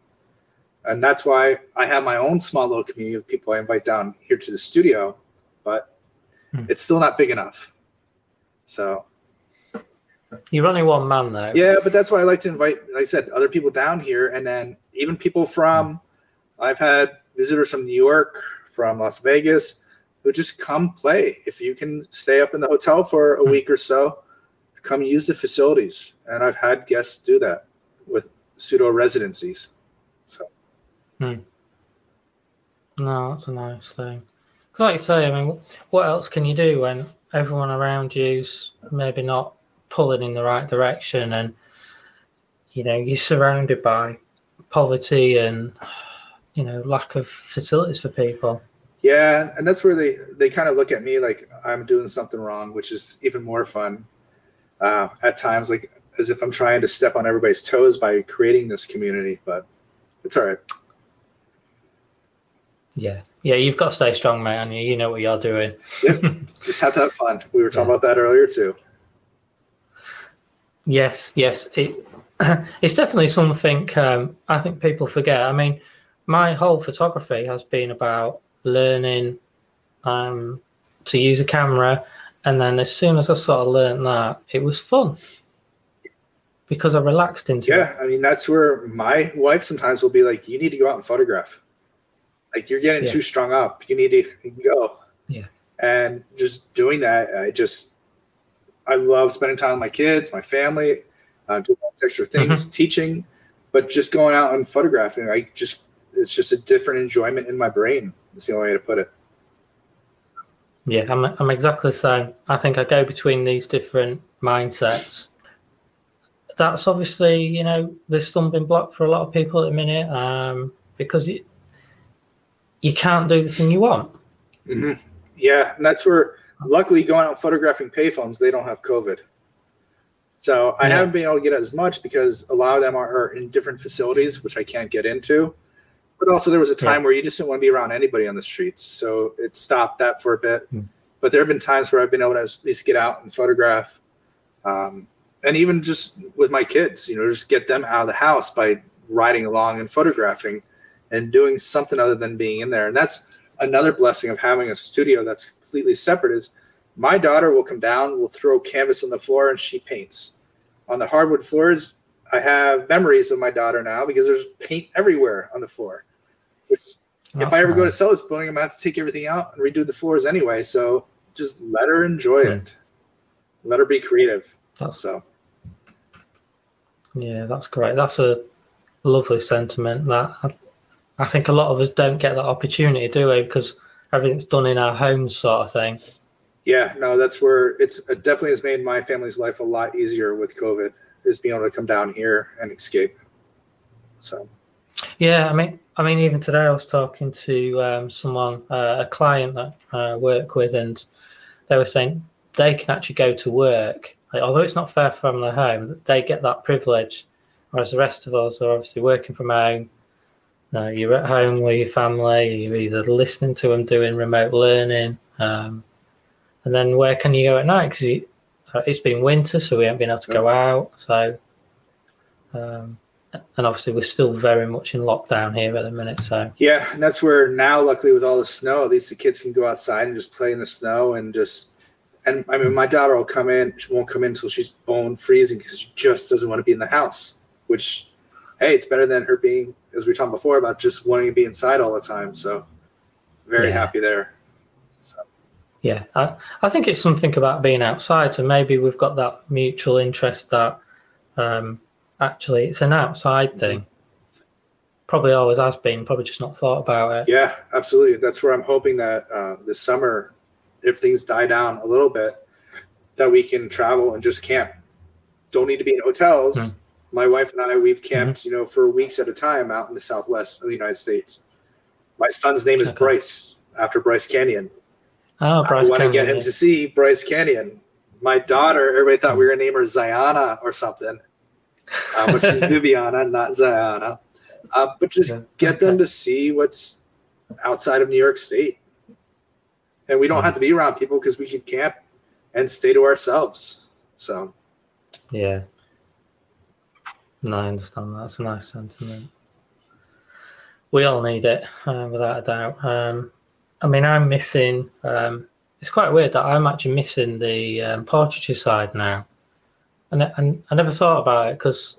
Speaker 2: And that's why I have my own small little community of people I invite down here to the studio, but
Speaker 1: Hmm.
Speaker 2: it's still not big enough. So
Speaker 1: You're only one man, though.
Speaker 2: yeah, but that's why I like to invite, like I said, other people down here, and then even people from. I've had visitors from New York, from Las Vegas, who just come play. If you can stay up in the hotel for a
Speaker 1: Hmm.
Speaker 2: week or so, come use the facilities. And I've had guests do that with pseudo residencies. So
Speaker 1: No, that's a nice thing. 'Cause like you say, I mean, what else can you do when everyone around you's maybe not pulling in the right direction, and you know you're surrounded by poverty and you know lack of facilities for people.
Speaker 2: yeah, and that's where they they kind of look at me like I'm doing something wrong, which is even more fun. Uh, at times, like as if I'm trying to step on everybody's toes by creating this community, but it's all right.
Speaker 1: Yeah, yeah, you've got to stay strong, mate, and you you know what you're doing.
Speaker 2: Just have to have fun. We were talking
Speaker 1: Yeah.
Speaker 2: about that earlier too.
Speaker 1: Yes, yes, it it's definitely something um, I think people forget. I mean, my whole photography has been about learning um, to use a camera, and then as soon as I sort of learned that, it was fun because I relaxed into it.
Speaker 2: Yeah, I mean that's where my wife sometimes will be like, "You need to go out and photograph. Like you're getting
Speaker 1: Yeah.
Speaker 2: too strung up. You need to go."
Speaker 1: Yeah.
Speaker 2: And just doing that, I just I love spending time with my kids, my family, uh, doing all these extra
Speaker 1: Mm-hmm.
Speaker 2: things, teaching, but just going out and photographing. I just it's just a different enjoyment in my brain. That's the only way to put it.
Speaker 1: Yeah, I'm I'm exactly the same. I think I go between these different mindsets. That's obviously, you know, the stumbling block for a lot of people at the minute, um, because you, you can't do the thing you want.
Speaker 2: hmm Yeah, and that's where luckily going out photographing payphones, they don't have COVID. So I
Speaker 1: Yeah.
Speaker 2: haven't been able to get as much because a lot of them are, in different facilities, which I can't get into. But also there was a time where you just didn't want to be around anybody on the streets, so it stopped that for a bit.
Speaker 1: Hmm.
Speaker 2: But there have been times where I've been able to at least get out and photograph, um, and even just with my kids, you know, just get them out of the house by riding along and photographing, and doing something other than being in there. And that's another blessing of having a studio that's completely separate is my daughter will come down, will throw canvas on the floor and she paints. On the hardwood floors, I have memories of my daughter now because there's paint everywhere on the floor. Which if I ever go to sell this building, I'm gonna have to take everything out and redo the floors anyway. So just let her enjoy it. Let her be creative.
Speaker 1: That's-
Speaker 2: So
Speaker 1: Yeah, that's great. That's a lovely sentiment. That I, think a lot of us don't get that opportunity, do we? Because everything's done in our homes, sort of thing.
Speaker 2: yeah, no, that's where it's it definitely has made my family's life a lot easier with COVID, is being able to come down here and escape. So
Speaker 1: Yeah, I mean, I mean, even today I was talking to um, someone, uh, a client that I work with, and they were saying they can actually go to work, like, although it's not far from their home, they get that privilege, whereas the rest of us are obviously working from home. No, you're at home with your family. You're either listening to them doing remote learning, um, and then where can you go at night? Because uh, it's been winter, so we haven't been able to go out. So. Um, and obviously we're still very much in lockdown here at the minute. So
Speaker 2: Yeah, and that's where now, luckily, with all the snow, at least the kids can go outside and just play in the snow and just. And I mean, my daughter will come in. She won't come in until she's bone freezing because she just doesn't want to be in the house. Which, hey, it's better than her being, as we talked before, about just wanting to be inside all the time. So, very
Speaker 1: Yeah.
Speaker 2: happy there. So,
Speaker 1: yeah, I, I think it's something about being outside. So maybe we've got that mutual interest that um, actually it's an outside thing. Probably always has been. Probably just not thought about it.
Speaker 2: yeah, absolutely. That's where I'm hoping that uh, this summer if things die down a little bit, that we can travel and just camp. Don't need to be in hotels.
Speaker 1: Hmm.
Speaker 2: My wife and I, we've camped, you know, for weeks at a time out in the southwest of the United States. My son's name is
Speaker 1: Okay.
Speaker 2: Bryce, after Bryce Canyon.
Speaker 1: Oh, Bryce
Speaker 2: I want to get him to see Bryce Canyon. My daughter, everybody thought we were going to name her Ziana or something, uh, but she's Viviana, not Ziana. Uh, but just
Speaker 1: Yeah.
Speaker 2: get them to see what's outside of New York State. And we don't
Speaker 1: Mm-hmm.
Speaker 2: have to be around people because we can camp and stay to ourselves. So,
Speaker 1: Yeah. No, I understand. That's a nice sentiment. We all need it, uh, without a doubt. Um, I mean, I'm missing. Um, it's quite weird that I'm actually missing the um, portraiture side now, and, and I never thought about it because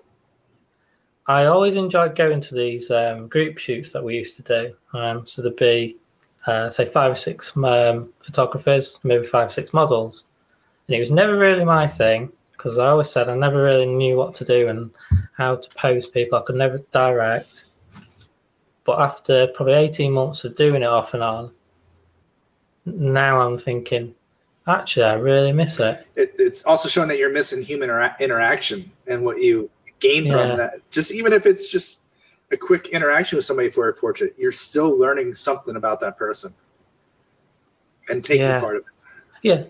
Speaker 1: I always enjoyed going to these um, group shoots that we used to do. Um, so there'd be, uh, say, five or six um, photographers, maybe five or six models, and it was never really my thing because I always said I never really knew what to do and how to pose people. I could never direct. But after probably 18 months of doing it off and on, now I'm thinking, actually, I really miss it.
Speaker 2: it, it's also showing that you're missing human intera- interaction and what you gain
Speaker 1: Yeah.
Speaker 2: from that. Just even if it's just a quick interaction with somebody for a portrait, you're still learning something about that person and taking
Speaker 1: Yeah.
Speaker 2: part of it.
Speaker 1: Yeah.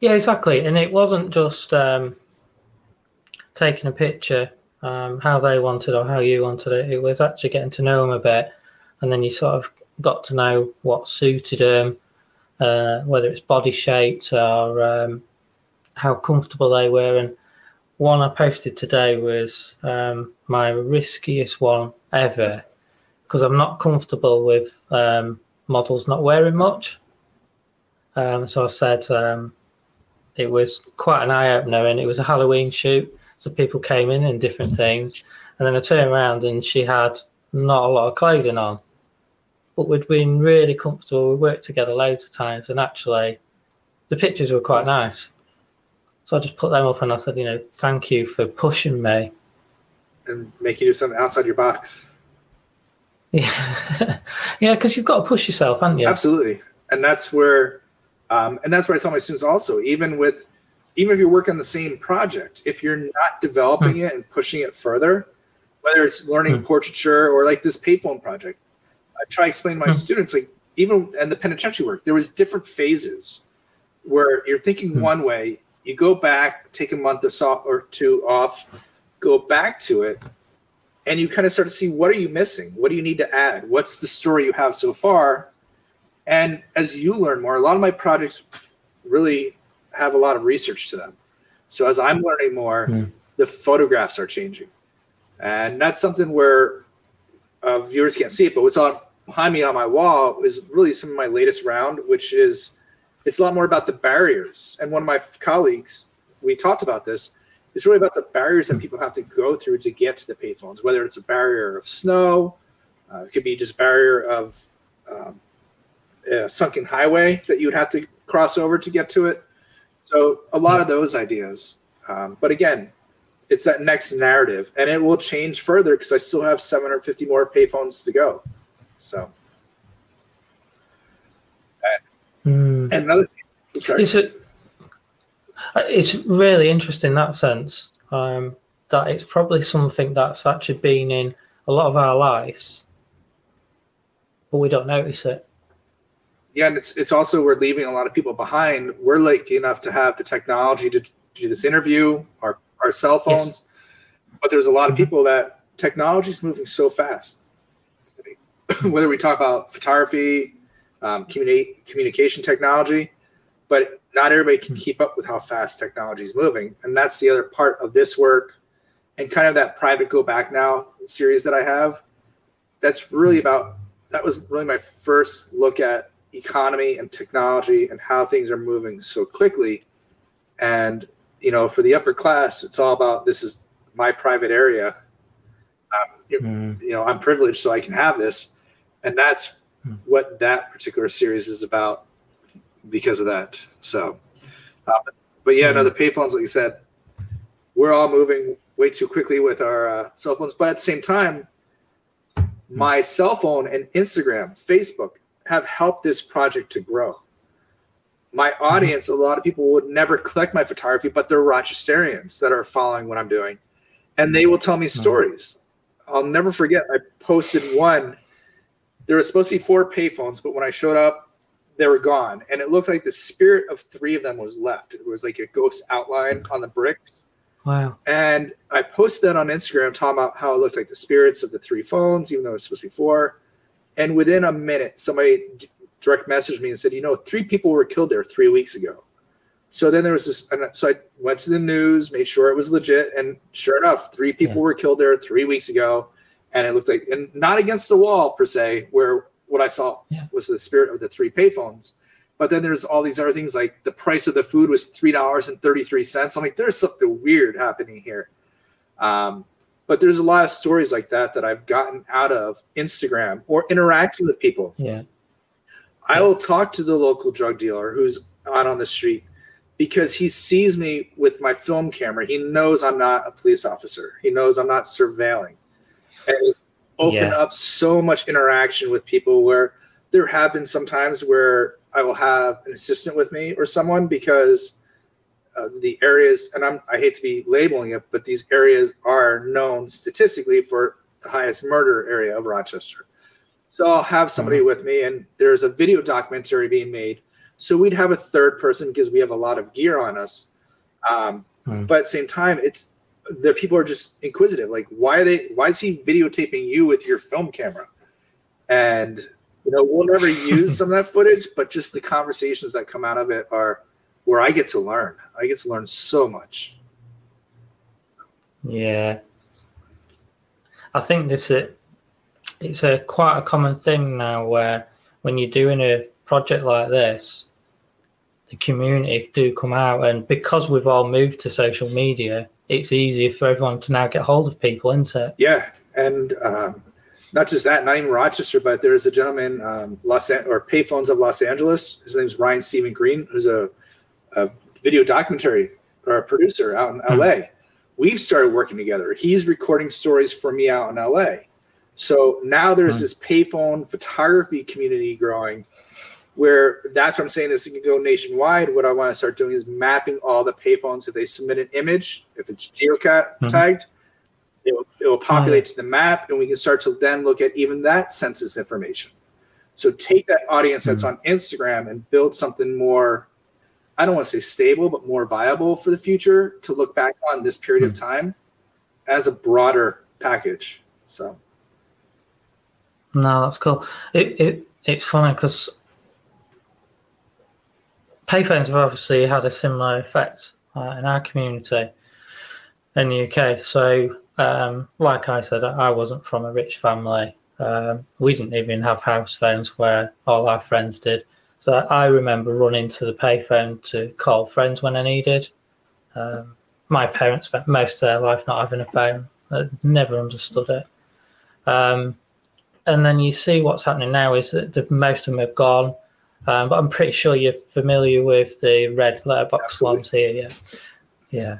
Speaker 1: Yeah, exactly. And it wasn't just um, taking a picture um, how they wanted or how you wanted it. It was actually getting to know them a bit. And then you sort of got to know what suited them, uh, whether it's body shapes or um, how comfortable they were. And one I posted today was um, my riskiest one ever because I'm not comfortable with um, models not wearing much. Um, so I said um, it was quite an eye opener, and it was a Halloween shoot. So people came in in different things, and then I turned around and she had not a lot of clothing on, but we'd been really comfortable. We worked together loads of times, and actually, the pictures were quite nice. So I just put them up, and I said, you know, thank you for pushing me.
Speaker 2: and make you do something outside your box.
Speaker 1: Yeah, yeah, because you've got to push yourself, haven't you?
Speaker 2: Absolutely, and that's where, um, and that's what I tell my students also. Even with, even if you're working on the same project, if you're not developing it and pushing it further, whether it's learning
Speaker 1: Hmm.
Speaker 2: portraiture or like this payphone project, I try to explain to my
Speaker 1: Hmm.
Speaker 2: students like even and the penitentiary work, there was different phases where you're thinking
Speaker 1: Hmm.
Speaker 2: one way, you go back, take a month or so or two off, go back to it, and you kind of start to see what are you missing what do you need to add what's the story you have so far and as you learn more a lot of my projects really have a lot of research to them. So as i'm learning more
Speaker 1: Hmm.
Speaker 2: the photographs are changing. And that's something where uh, viewers can't see it but what's on behind me on my wall is really some of my latest round which is it's a lot more about the barriers. And one of my colleagues we talked about this it's really about the barriers that people have to go through to get to the payphones, whether it's a barrier of snow, uh, it could be just barrier of um, a sunken highway that you would have to cross over to get to it. So a lot of those ideas. Um, but again, it's that next narrative, and it will change further because I still have 750 more payphones to go. So
Speaker 1: Hmm.
Speaker 2: and another, sorry.
Speaker 1: It's a, it's really interesting in that sense. Um, that it's probably something that's actually been in a lot of our lives, but we don't notice it.
Speaker 2: Yeah, and it's it's also we're leaving a lot of people behind. We're lucky enough to have the technology to do this interview, our our cell phones, but there's a lot of
Speaker 1: Mhm.
Speaker 2: people that technology is moving so fast. Whether we talk about photography, um, communi- communication technology, but not everybody can
Speaker 1: Mhm.
Speaker 2: keep up with how fast technology is moving, and that's the other part of this work, and kind of that private go back now series that I have. That's really about that was really my first look at economy and technology and how things are moving so quickly. And you know, for the upper class, it's all about this is my private area. Um, you,
Speaker 1: Hmm.
Speaker 2: you know, I'm privileged, so I can have this, and that's
Speaker 1: Hmm.
Speaker 2: what that particular series is about because of that. So, uh, but, yeah, no,
Speaker 1: Hmm.
Speaker 2: the payphones, like you said, we're all moving way too quickly with our uh, cell phones, but at the same time, my cell phone and Instagram, Facebook have helped this project to grow. my mm-hmm. audience, a lot of people would never collect my photography, but they're Rochesterians that are following what I'm doing. And they will tell me mm-hmm. stories. I'll never forget, I posted one. There was supposed to be four payphones, but when I showed up, they were gone. And it looked like the spirit of three of them was left. It was like a ghost outline on the bricks.
Speaker 1: Wow.
Speaker 2: And I posted that on Instagram talking about how it looked like the spirits of the three phones, even though it was supposed to be four. And within a minute, somebody direct messaged me and said, you know, three people were killed there three weeks ago. So then there was this, and so I went to the news, made sure it was legit, and sure enough, three people
Speaker 1: Yeah.
Speaker 2: were killed there three weeks ago, and it looked like, and not against the wall per se, where what I saw
Speaker 1: Yeah.
Speaker 2: was the spirit of the three payphones. But then there's all these other things like the price of the food was three dollars and thirty three cents. I'm like, there's something weird happening here. Um, but there's a lot of stories like that that I've gotten out of Instagram or interacting with people.
Speaker 1: Yeah.
Speaker 2: I will talk to the local drug dealer who's out on the street because he sees me with my film camera. He knows I'm not a police officer. He knows I'm not surveilling. And it's opened
Speaker 1: Yeah.
Speaker 2: up so much interaction with people where there have been some times where I will have an assistant with me or someone because uh, the areas, and I'm, I hate to be labeling it, but these areas are known statistically for the highest murder area of Rochester. So I'll have somebody with me, and there's a video documentary being made. So we'd have a third person because we have a lot of gear on us. Um,
Speaker 1: Hmm.
Speaker 2: But at the same time, it's the people are just inquisitive. Like, why are they? Why is he videotaping you with your film camera? And you know, we'll never use some of that footage, but just the conversations that come out of it are where I get to learn. I get to learn so much.
Speaker 1: Yeah. I think this is it's a quite a common thing now where when you're doing a project like this, the community do come out and because we've all moved to social media, it's easier for everyone to now get hold of people, isn't it?
Speaker 2: Yeah, and um, not just that, not even Rochester, but there's a gentleman, um, Los An- or Payphones of Los Angeles. His name's Ryan Stephen Green, who's a, a video documentary or a producer out in LA. We've started working together. He's recording stories for me out in LA. So now there's
Speaker 1: Hmm.
Speaker 2: this payphone photography community growing where that's what I'm saying this can go nationwide. What I want to start doing is mapping all the payphones. If they submit an image, if it's geocat
Speaker 1: Mhm.
Speaker 2: tagged, it will, it will populate to the map, and we can start to then look at even that census information. So take that audience that's on Instagram and build something more, I don't want to say stable, but more viable for the future to look back on this period of time as a broader package. So
Speaker 1: No, that's cool. It, it it's funny because payphones have obviously had a similar effect uh, in our community in the UK. So, um, like I said, I wasn't from a rich family. Um, we didn't even have house phones where all our friends did. So I remember running to the payphone to call friends when I needed. Um, my parents spent most of their life not having a phone. I never understood it. Um, and then you see what's happening now is that the, most of them have gone. Um, but I'm pretty sure you're familiar with the red letterbox
Speaker 2: Absolutely.
Speaker 1: ones here. Yeah,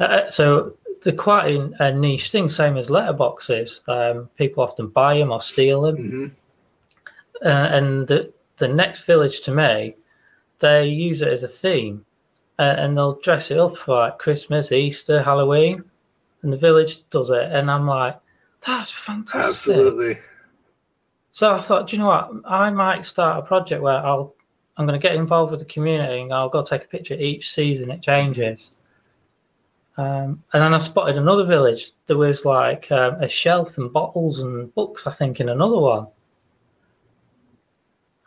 Speaker 1: yeah. Uh, so they're quite a, a niche thing, same as letterboxes. Um, people often buy them or steal them.
Speaker 2: mhm.
Speaker 1: Uh, and the, the next village to me, they use it as a theme, uh, and they'll dress it up for like Christmas, Easter, Halloween, and the village does it, and I'm like, that's fantastic.
Speaker 2: absolutely.
Speaker 1: So I thought, do you know what? I might start a project where I'll I'm going to get involved with the community and I'll go take a picture each season. It changes. Um, and then I spotted another village. There was like um, a shelf and bottles and books, I think, in another one.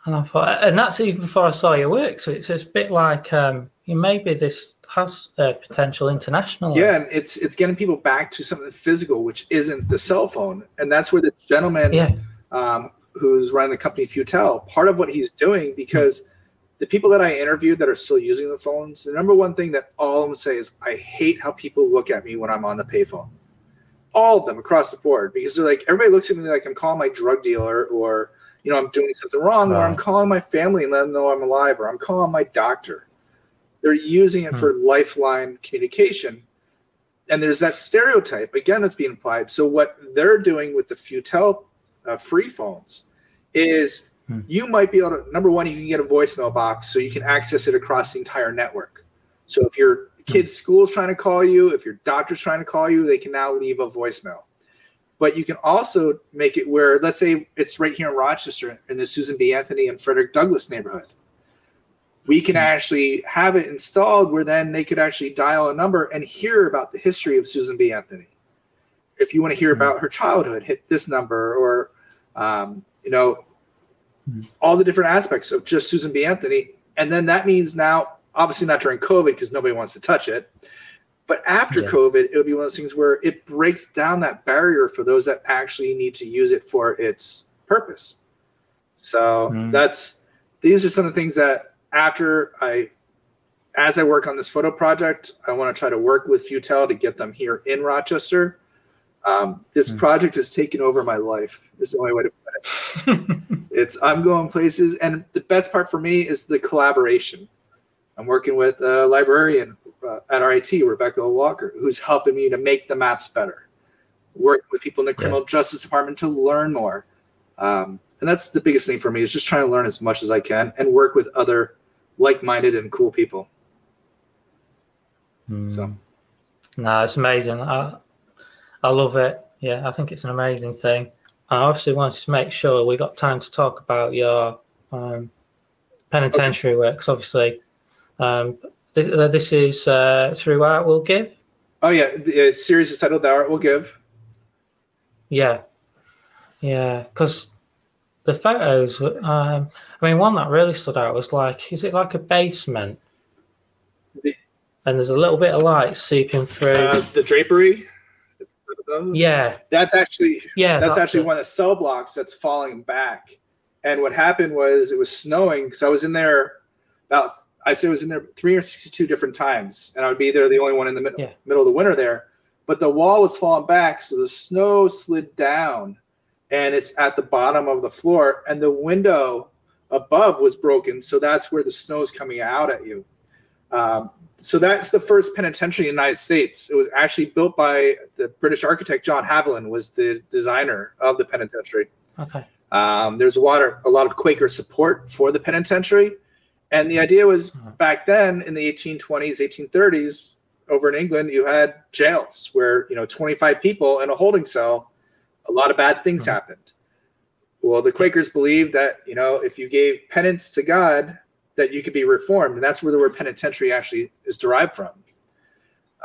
Speaker 1: And I thought, and that's even before I saw your work. So it's, it's a bit like um, maybe this has uh, potential international.
Speaker 2: Yeah, and it's it's getting people back to something physical, which isn't the cell phone, and that's where the gentleman
Speaker 1: Yeah.
Speaker 2: um, who's running the company Futel, part of what he's doing because the people that I interviewed that are still using the phones, the number one thing that all of them say is, I hate how people look at me when I'm on the payphone. All of them across the board, because they're like, everybody looks at me like I'm calling my drug dealer or, you know, I'm doing something wrong, or I'm calling my family and let them know I'm alive, or I'm calling my doctor. They're using it
Speaker 1: Hmm.
Speaker 2: for lifeline communication. And there's that stereotype, again, that's being applied. So, what they're doing with the Futel uh, free phones is Hmm. You might be able to number one, you can get a voicemail box so you can access it across the entire network. So if your kid's school is trying to call you, if your doctor's trying to call you, they can now leave a voicemail. But you can also make it where, let's say it's right here in Rochester in the Susan B. Anthony and Frederick Douglass neighborhood. We can hmm. actually have it installed where then they could actually dial a number and hear about the history of Susan B. Anthony. If you want to hear hmm. about her childhood, hit this number or, um, you know, hmm. all the different aspects of just Susan B. Anthony. And then that means now, obviously not during COVID because nobody wants to touch it, but after yeah. COVID, it'll be one of those things where it breaks down that barrier for those that actually need to use it for its purpose. So mm. that's these are some of the things that after I as I work on this photo project, I want to try to work with Futel to get them here in Rochester. Um, this mm. project has taken over my life. Is the only way to put it. it's I'm going places, and the best part for me is the collaboration. I'm working with a librarian uh, at RIT, Rebecca Walker, who's helping me to make the maps better. Working with people in the criminal yeah. justice department to learn more. Um, and that's the biggest thing for me is just trying to learn as much as I can and work with other like-minded and cool people.
Speaker 1: Mm. So, no, it's amazing. I, I love it. Yeah, I think it's an amazing thing. I obviously wanted to make sure we got time to talk about your um, penitentiary okay. work because obviously um, uh, this is uh, through Art Will Give.
Speaker 2: Oh yeah, the uh, series is titled "The Art Will Give."
Speaker 1: Yeah, yeah, because the photos. Um, I mean, one that really stood out was like, is it like a basement? The, and there's a little bit of light seeping through uh,
Speaker 2: the drapery.
Speaker 1: Yeah,
Speaker 2: that's actually yeah, that's, that's actually it. one of the cell blocks that's falling back. And what happened was it was snowing because I was in there about I said it was in there 362 different times, and I would be there the only one in the mid- yeah. middle of the winter there. But the wall was falling back, so the snow slid down, and it's at the bottom of the floor, and the window above was broken, so that's where the snow is coming out at you. Um, so that's the first penitentiary in the United States. It was actually built by the British architect John Haviland was the designer of the penitentiary.
Speaker 1: Okay.
Speaker 2: Um, there's of a lot of Quaker support for the penitentiary and the idea was uh-huh. back then in the 1820s, 1830s, over in England, you had jails where, you know, 25 people in a holding cell, a lot of bad things uh-huh. happened. Well, the Quakers believed that, you know, if you gave penance to God, that you could be reformed. And that's where the word penitentiary actually is derived from.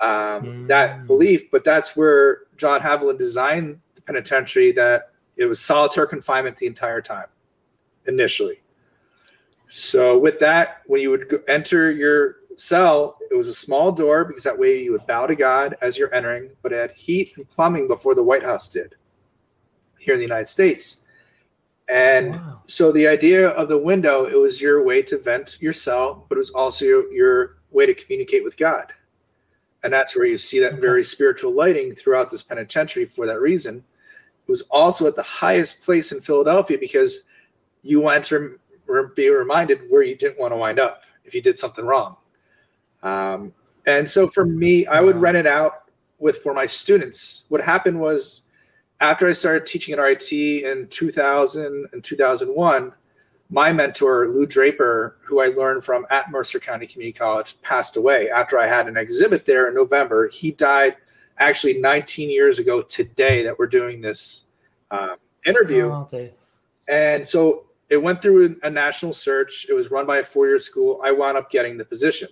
Speaker 2: Um, mm. That belief, but that's where John Haviland designed the penitentiary that it was solitary confinement the entire time initially. So with that, when you would enter your cell, it was a small door because that way you would bow to God as you're entering, but it had heat and plumbing before the White House did here in the United States. And wow. so the idea of the window, it was your way to vent your cell, but it was also your, your way to communicate with God. And that's where you see that okay. very spiritual lighting throughout this penitentiary for that reason. It was also at the highest place in Philadelphia because you enter be reminded where you didn't want to wind up if you did something wrong. Um, and so for me, I would rent it out with for my students. What happened was after I started teaching at RIT in 2000 and 2001, my mentor, Lou Draper, who I learned from at Mercer County Community College, passed away after I had an exhibit there in November. He died actually 19 years ago today that we're doing this um, interview. Oh, okay. And so it went through a national search. It was run by a four year school. I wound up getting the position.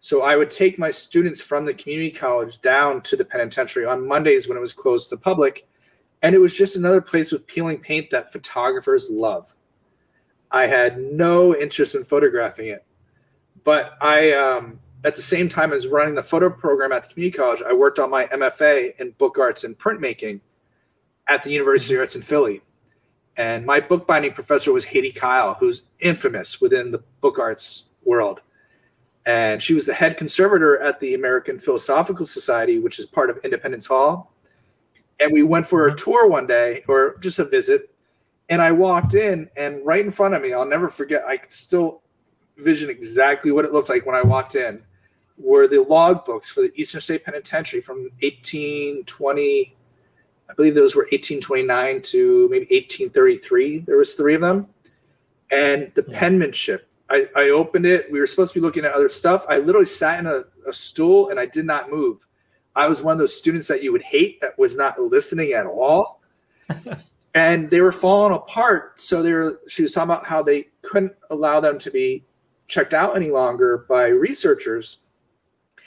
Speaker 2: So I would take my students from the community college down to the penitentiary on Mondays when it was closed to the public. And it was just another place with peeling paint that photographers love. I had no interest in photographing it. But I, um, at the same time as running the photo program at the community college, I worked on my MFA in book arts and printmaking at the University of Arts in Philly. And my bookbinding professor was Hedi Kyle, who's infamous within the book arts world. And she was the head conservator at the American Philosophical Society, which is part of Independence Hall. And we went for a mm-hmm. tour one day, or just a visit. And I walked in, and right in front of me, I'll never forget, I could still vision exactly what it looked like when I walked in, were the logbooks for the Eastern State Penitentiary from 1820 I believe those were 1829 to maybe 1833. There was three of them, and the
Speaker 1: Yeah.
Speaker 2: penmanship. I, I opened it. We were supposed to be looking at other stuff. I literally sat in a, a stool and I did not move. I was one of those students that you would hate that was not listening at all. and they were falling apart. So they were, she was talking about how they couldn't allow them to be checked out any longer by researchers. Hmm.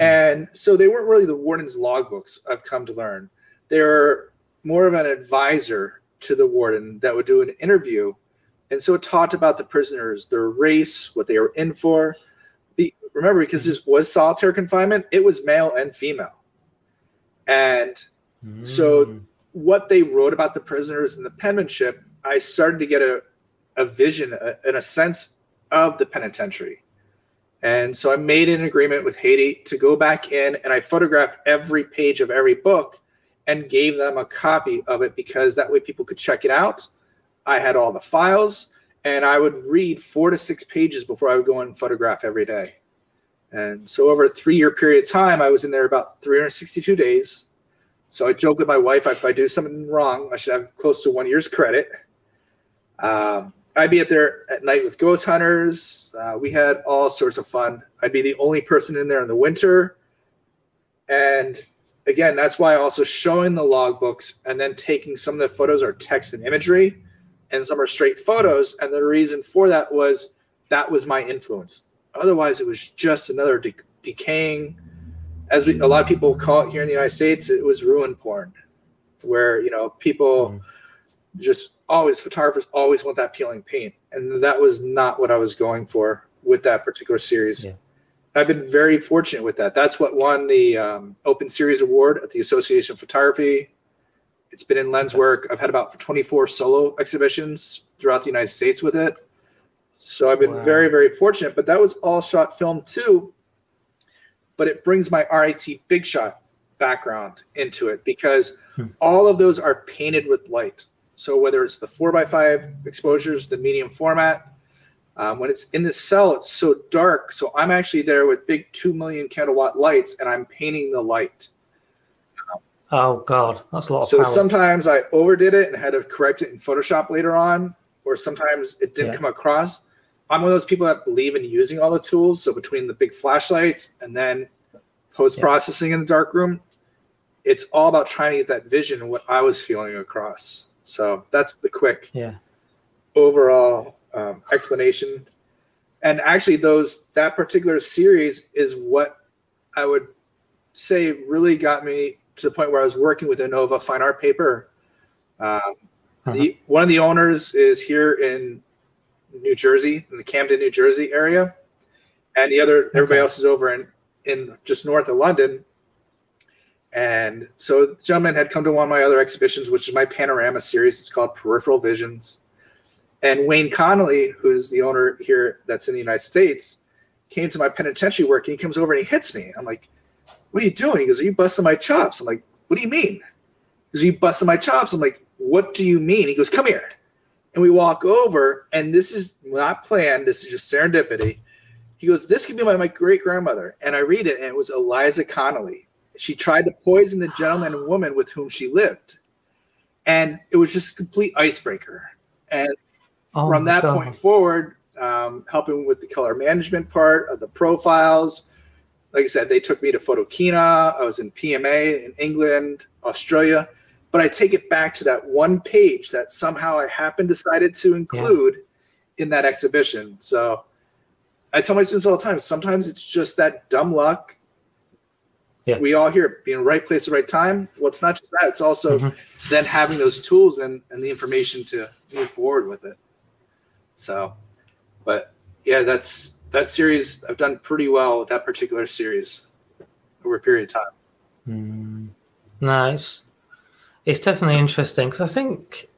Speaker 2: And so they weren't really the warden's logbooks, I've come to learn. They're more of an advisor to the warden that would do an interview. And so it talked about the prisoners, their race, what they were in for. Be, remember, because this was solitary confinement, it was male and female. And So-
Speaker 1: Mm.
Speaker 2: what they wrote about the prisoners and the penmanship, I started to get a, a vision a, and a sense of the penitentiary. And so I made an agreement with Hedi to go back in and I photographed every page of every book and gave them a copy of it because that way people could check it out. I had all the files and I would read four to six pages before I would go and photograph every day. And so over a three year period of time, I was in there about 362 days. So I joke with my wife if I do something wrong, I should have close to one year's credit. Um, I'd be up there at night with ghost hunters. Uh, we had all sorts of fun. I'd be the only person in there in the winter. And again, that's why also showing the logbooks and then taking some of the photos are text and imagery, and some are straight photos. And the reason for that was that was my influence. Otherwise, it was just another de- decaying, as we, a lot of people call it here in the United States, it was ruin porn, where you know people
Speaker 1: Mm.
Speaker 2: just always photographers always want that peeling paint, and that was not what I was going for with that particular series.
Speaker 1: Yeah.
Speaker 2: I've been very fortunate with that. That's what won the um, Open Series Award at the Association of Photography. It's been in lens work. I've had about 24 solo exhibitions throughout the United States with it. So I've been
Speaker 1: Wow.
Speaker 2: very, very fortunate. But that was all shot film too. But it brings my RIT big shot background into it because
Speaker 1: Hmm.
Speaker 2: all of those are painted with light. So whether it's the four by five exposures, the medium format, um, when it's in the cell, it's so dark. So I'm actually there with big two million candle watt lights, and I'm painting the light.
Speaker 1: Oh God, that's a lot of
Speaker 2: So
Speaker 1: power.
Speaker 2: sometimes I overdid it and had to correct it in Photoshop later on, or sometimes it didn't
Speaker 1: Yeah.
Speaker 2: come across. I'm one of those people that believe in using all the tools. So between the big flashlights and then post processing in the dark room, it's all about trying to get that vision and what I was feeling across. So that's the quick
Speaker 1: yeah.
Speaker 2: overall um, explanation. And actually, those that particular series is what I would say really got me to the point where I was working with Innova Fine Art Paper. Um, the one of the owners is here in New Jersey, in the Camden, New Jersey area, and the other everybody
Speaker 1: Okay.
Speaker 2: else is over in in just north of London. And so the gentleman had come to one of my other exhibitions, which is my panorama series. It's called Peripheral Visions. And Wayne Connolly, who's the owner here that's in the United States, came to my penitentiary work and he comes over and he hits me. I'm like, what are you doing? He goes, Are you busting my chops? I'm like, What do you mean? He goes, Are you busting my chops? I'm like, What do you mean? He goes, Come here. And we walk over, and this is not planned. This is just serendipity. He goes, This could be my, my great grandmother. And I read it, and it was Eliza Connolly. She tried to poison the gentleman and woman with whom she lived. And it was just a complete icebreaker. And
Speaker 1: Oh
Speaker 2: from that
Speaker 1: God.
Speaker 2: point forward, um, helping with the color management part of the profiles. Like I said, they took me to Photokina. I was in PMA in England, Australia. But I take it back to that one page that somehow I happened decided to include in that exhibition. So I tell my students all the time, sometimes it's just that dumb luck.
Speaker 1: Yeah.
Speaker 2: We all hear it, being right place at the right time. Well, it's not just that, it's also
Speaker 1: Mhm.
Speaker 2: then having those tools and, and the information to move forward with it. So, but yeah, that's that series. I've done pretty well with that particular series over a period of time.
Speaker 1: Mm. No, it's, it's definitely interesting because I think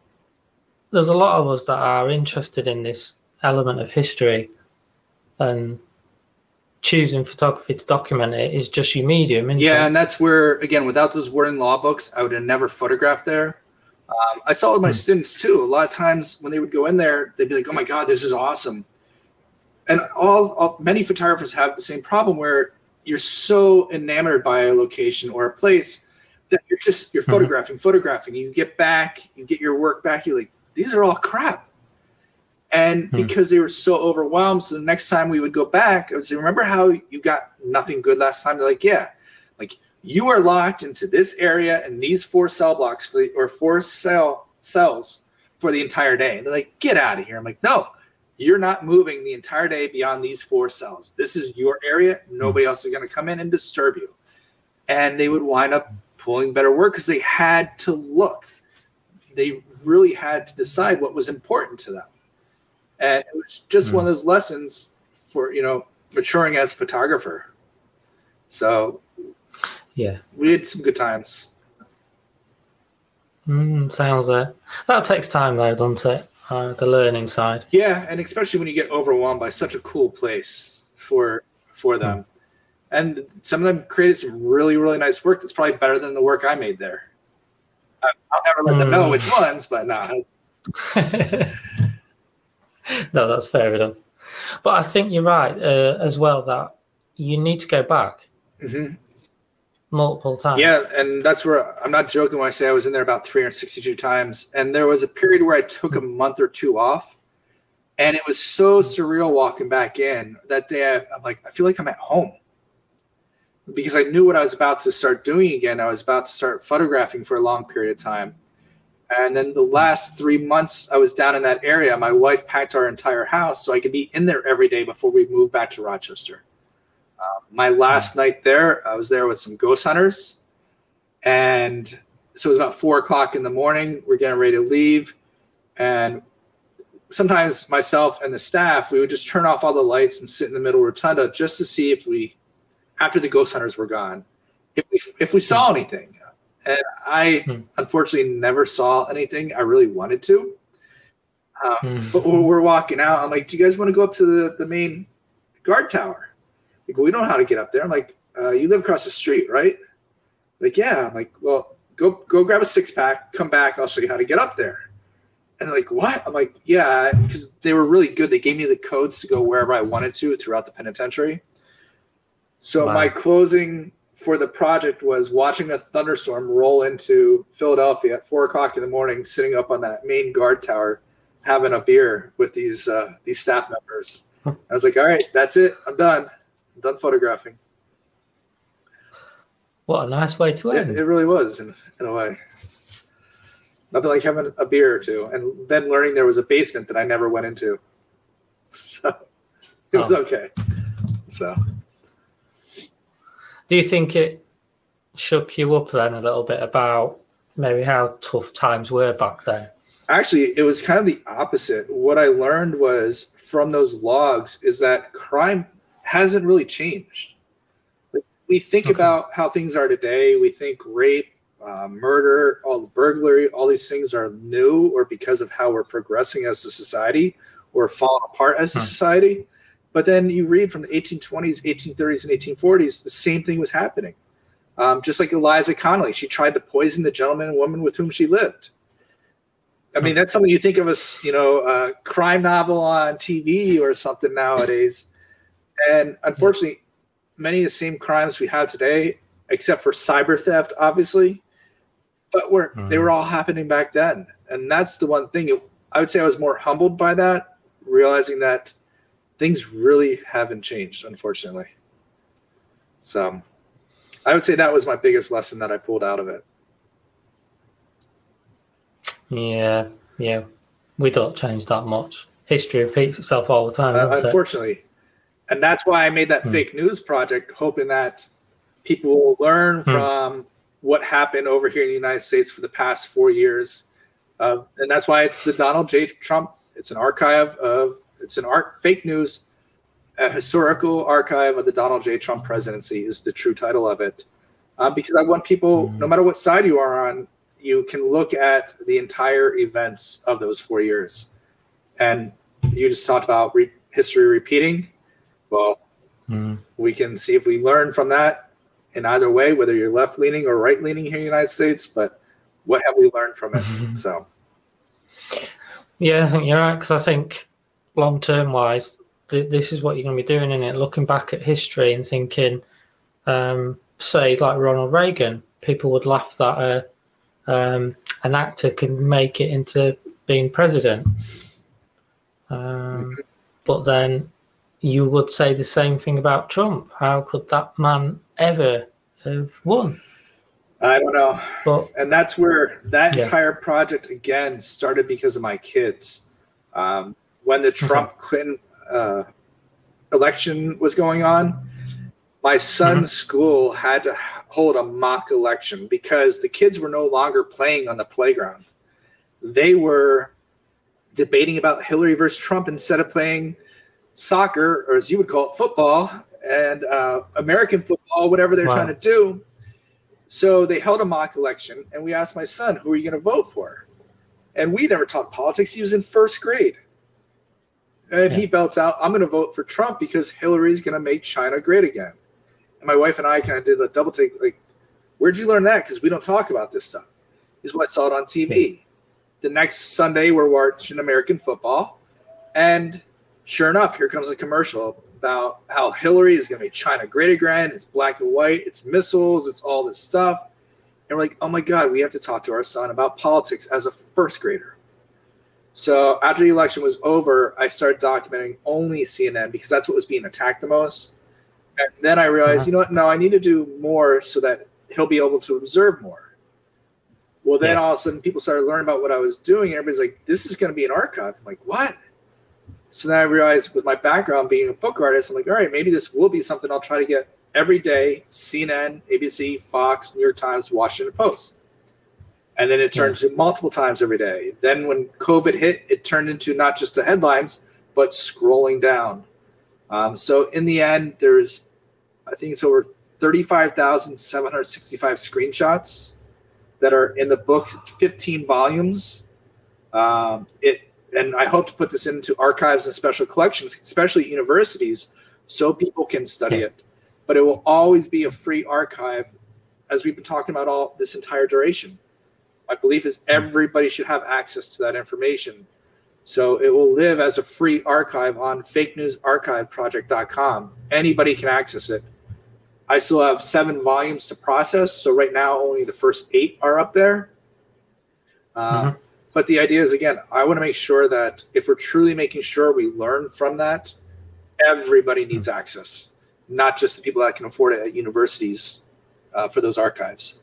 Speaker 1: there's a lot of us that are interested in this element of history and choosing photography to document it is just your medium, isn't
Speaker 2: Yeah,
Speaker 1: it?
Speaker 2: and that's where again, without those wooden law books, I would have never photographed there. Um, I saw it with my
Speaker 1: Hmm.
Speaker 2: students too. A lot of times when they would go in there, they'd be like, "Oh my god, this is awesome," and all, all many photographers have the same problem where you're so enamored by a location or a place that you're just you're
Speaker 1: Mhm.
Speaker 2: photographing, photographing. You get back, you get your work back. You're like, "These are all crap." And hmm. because they were so overwhelmed, so the next time we would go back, I would say, Remember how you got nothing good last time? They're like, Yeah. You are locked into this area and these four cell blocks for the, or four cell cells for the entire day. And they're like, Get out of here. I'm like, No, you're not moving the entire day beyond these four cells. This is your area. Nobody else is going to come in and disturb you. And they would wind up pulling better work because they had to look. They really had to decide what was important to them. And it was just mm. one of those lessons for, you know, maturing as a photographer. So,
Speaker 1: yeah,
Speaker 2: we had some good times.
Speaker 1: Mm, sounds it. That takes time though, doesn't it? Uh, the learning side.
Speaker 2: Yeah, and especially when you get overwhelmed by such a cool place for for them. Mm. And some of them created some really, really nice work that's probably better than the work I made there. I'll never let mm. them know hmm. which ones, but no.
Speaker 1: no, that's fair enough. But I think you're right uh, as well that you need to go back mm-hmm. Multiple times.
Speaker 2: Yeah, and that's where I'm not joking when I say I was in there about 362 times. And there was a period where I took a month or two off, and it was so surreal walking back in. That day, I, I'm like, I feel like I'm at home because I knew what I was about to start doing again. I was about to start photographing for a long period of time. And then the last three months I was down in that area, my wife packed our entire house so I could be in there every day before we moved back to Rochester. Uh, my last night there, I was there with some ghost hunters. And so it was about four o'clock in the morning. We're getting ready to leave. And sometimes myself and the staff, we would just turn off all the lights and sit in the middle rotunda just to see if we after the ghost hunters were gone if we if we saw hmm. anything and i hmm. unfortunately never saw anything i really wanted to um, hmm. but we're walking out i'm like do you guys want to go up to the, the main guard tower like well, we don't know how to get up there i'm like uh, you live across the street right like yeah i'm like well go go grab a six pack come back i'll show you how to get up there and like what i'm like yeah because they were really good they gave me the codes to go wherever i wanted to throughout the penitentiary so wow. my closing for the project was watching a thunderstorm roll into Philadelphia at four o'clock in the morning, sitting up on that main guard tower, having a beer with these uh, these staff members. I was like, all right, that's it. I'm done. I'm done photographing.
Speaker 1: What a nice way to end.
Speaker 2: It, it really was, in, in a way. Nothing like having a beer or two, and then learning there was a basement that I never went into. So it was oh. okay. So
Speaker 1: do you think it shook you up then a little bit about maybe how tough times were back then?
Speaker 2: Actually, it was kind of the opposite. What I learned was from those logs is that crime hasn't really changed. We think okay. about how things are today. We think rape, uh, murder, all the burglary, all these things are new or because of how we're progressing as a society or falling apart as a hmm. society. But then you read from the 1820s, 1830s, and 1840s, the same thing was happening. Um, just like Eliza Connolly, she tried to poison the gentleman and woman with whom she lived. I mean, that's something you think of as, you know, a crime novel on TV or something nowadays. And unfortunately, many of the same crimes we have today, except for cyber theft, obviously, but were mm-hmm. they were all happening back then. And that's the one thing I would say I was more humbled by that, realizing that things really haven't changed, unfortunately. So I would say that was my biggest lesson that I pulled out of it.
Speaker 1: Yeah, yeah. We don't change that much. History repeats itself all the time.
Speaker 2: Uh, unfortunately. It? And that's why I made that hmm. fake news project, hoping that people will learn hmm. from what happened over here in the United States for the past four years. Uh, and that's why it's the Donald J. Trump. It's an archive of it's an art fake news, a historical archive of the Donald J. Trump presidency is the true title of it. Um, because I want people, mm. no matter what side you are on, you can look at the entire events of those four years. And you just talked about re- history repeating. Well, mm. we can see if we learn from that in either way, whether you're left leaning or right leaning here in the United States. But what have we learned from it? Mm-hmm. So,
Speaker 1: yeah, I think you're right because I think long term wise, th- this is what you're going to be doing in it. Looking back at history and thinking, um, say like Ronald Reagan, people would laugh that uh, um, an actor can make it into being president. Um, but then you would say the same thing about Trump. How could that man ever have won?
Speaker 2: I don't know.
Speaker 1: But
Speaker 2: and that's where that
Speaker 1: Yeah.
Speaker 2: entire project again started because of my kids. Um, when the Trump Clinton uh, election was going on, my son's school had to hold a mock election because the kids were no longer playing on the playground. They were debating about Hillary versus Trump instead of playing soccer, or as you would call it, football and uh, American football, whatever they're
Speaker 1: Wow.
Speaker 2: trying to do. So they held a mock election, and we asked my son, "Who are you going to vote for?" And we never talked politics. He was in first grade, and he belts out, "I'm going to vote for Trump because Hillary's going to make China great again." And my wife and I kind of did a double take, like, "Where'd you learn that?" Because we don't talk about this stuff. Is what I saw it on TV. The next Sunday, we're watching American football, and sure enough, here comes a commercial about how Hillary is going to make China great again. It's black and white, it's missiles, it's all this stuff. And we're like, oh my God, we have to talk to our son about politics as a first grader. So after the election was over, I started documenting only CNN because that's what was being attacked the most. And then I realized,
Speaker 1: Uh-huh.
Speaker 2: you know what? No, I need to do more so that he'll be able to observe more. Well, then
Speaker 1: Yeah.
Speaker 2: all of a sudden, people started learning about what I was doing. And everybody's like, this is going to be an archive. I'm like, what? So then I realized with my background being a book artist, I'm like, all right, maybe this will be something I'll try to get every day CNN, ABC, Fox, New York Times, Washington Post. And then it turned to multiple times every day. Then when COVID hit, it turned into not just the headlines, but scrolling down. Um, so in the end, there's, I think it's over 35,765 screenshots that are in the books, 15 volumes. Um, it and I hope to put this into archives and special collections, especially universities, so people can study it. But it will always be a free archive, as we've been talking about all this entire duration. My belief is everybody should have access to that information. So it will live as a free archive on fakenewsarchiveproject.com. Anybody can access it. I still have seven volumes to process. So right now, only the first eight are up there. Uh,
Speaker 1: Mhm.
Speaker 2: But the idea is again, I want to make sure that if we're truly making sure we learn from that, everybody needs access, not just the people that can afford it at universities uh, for those archives.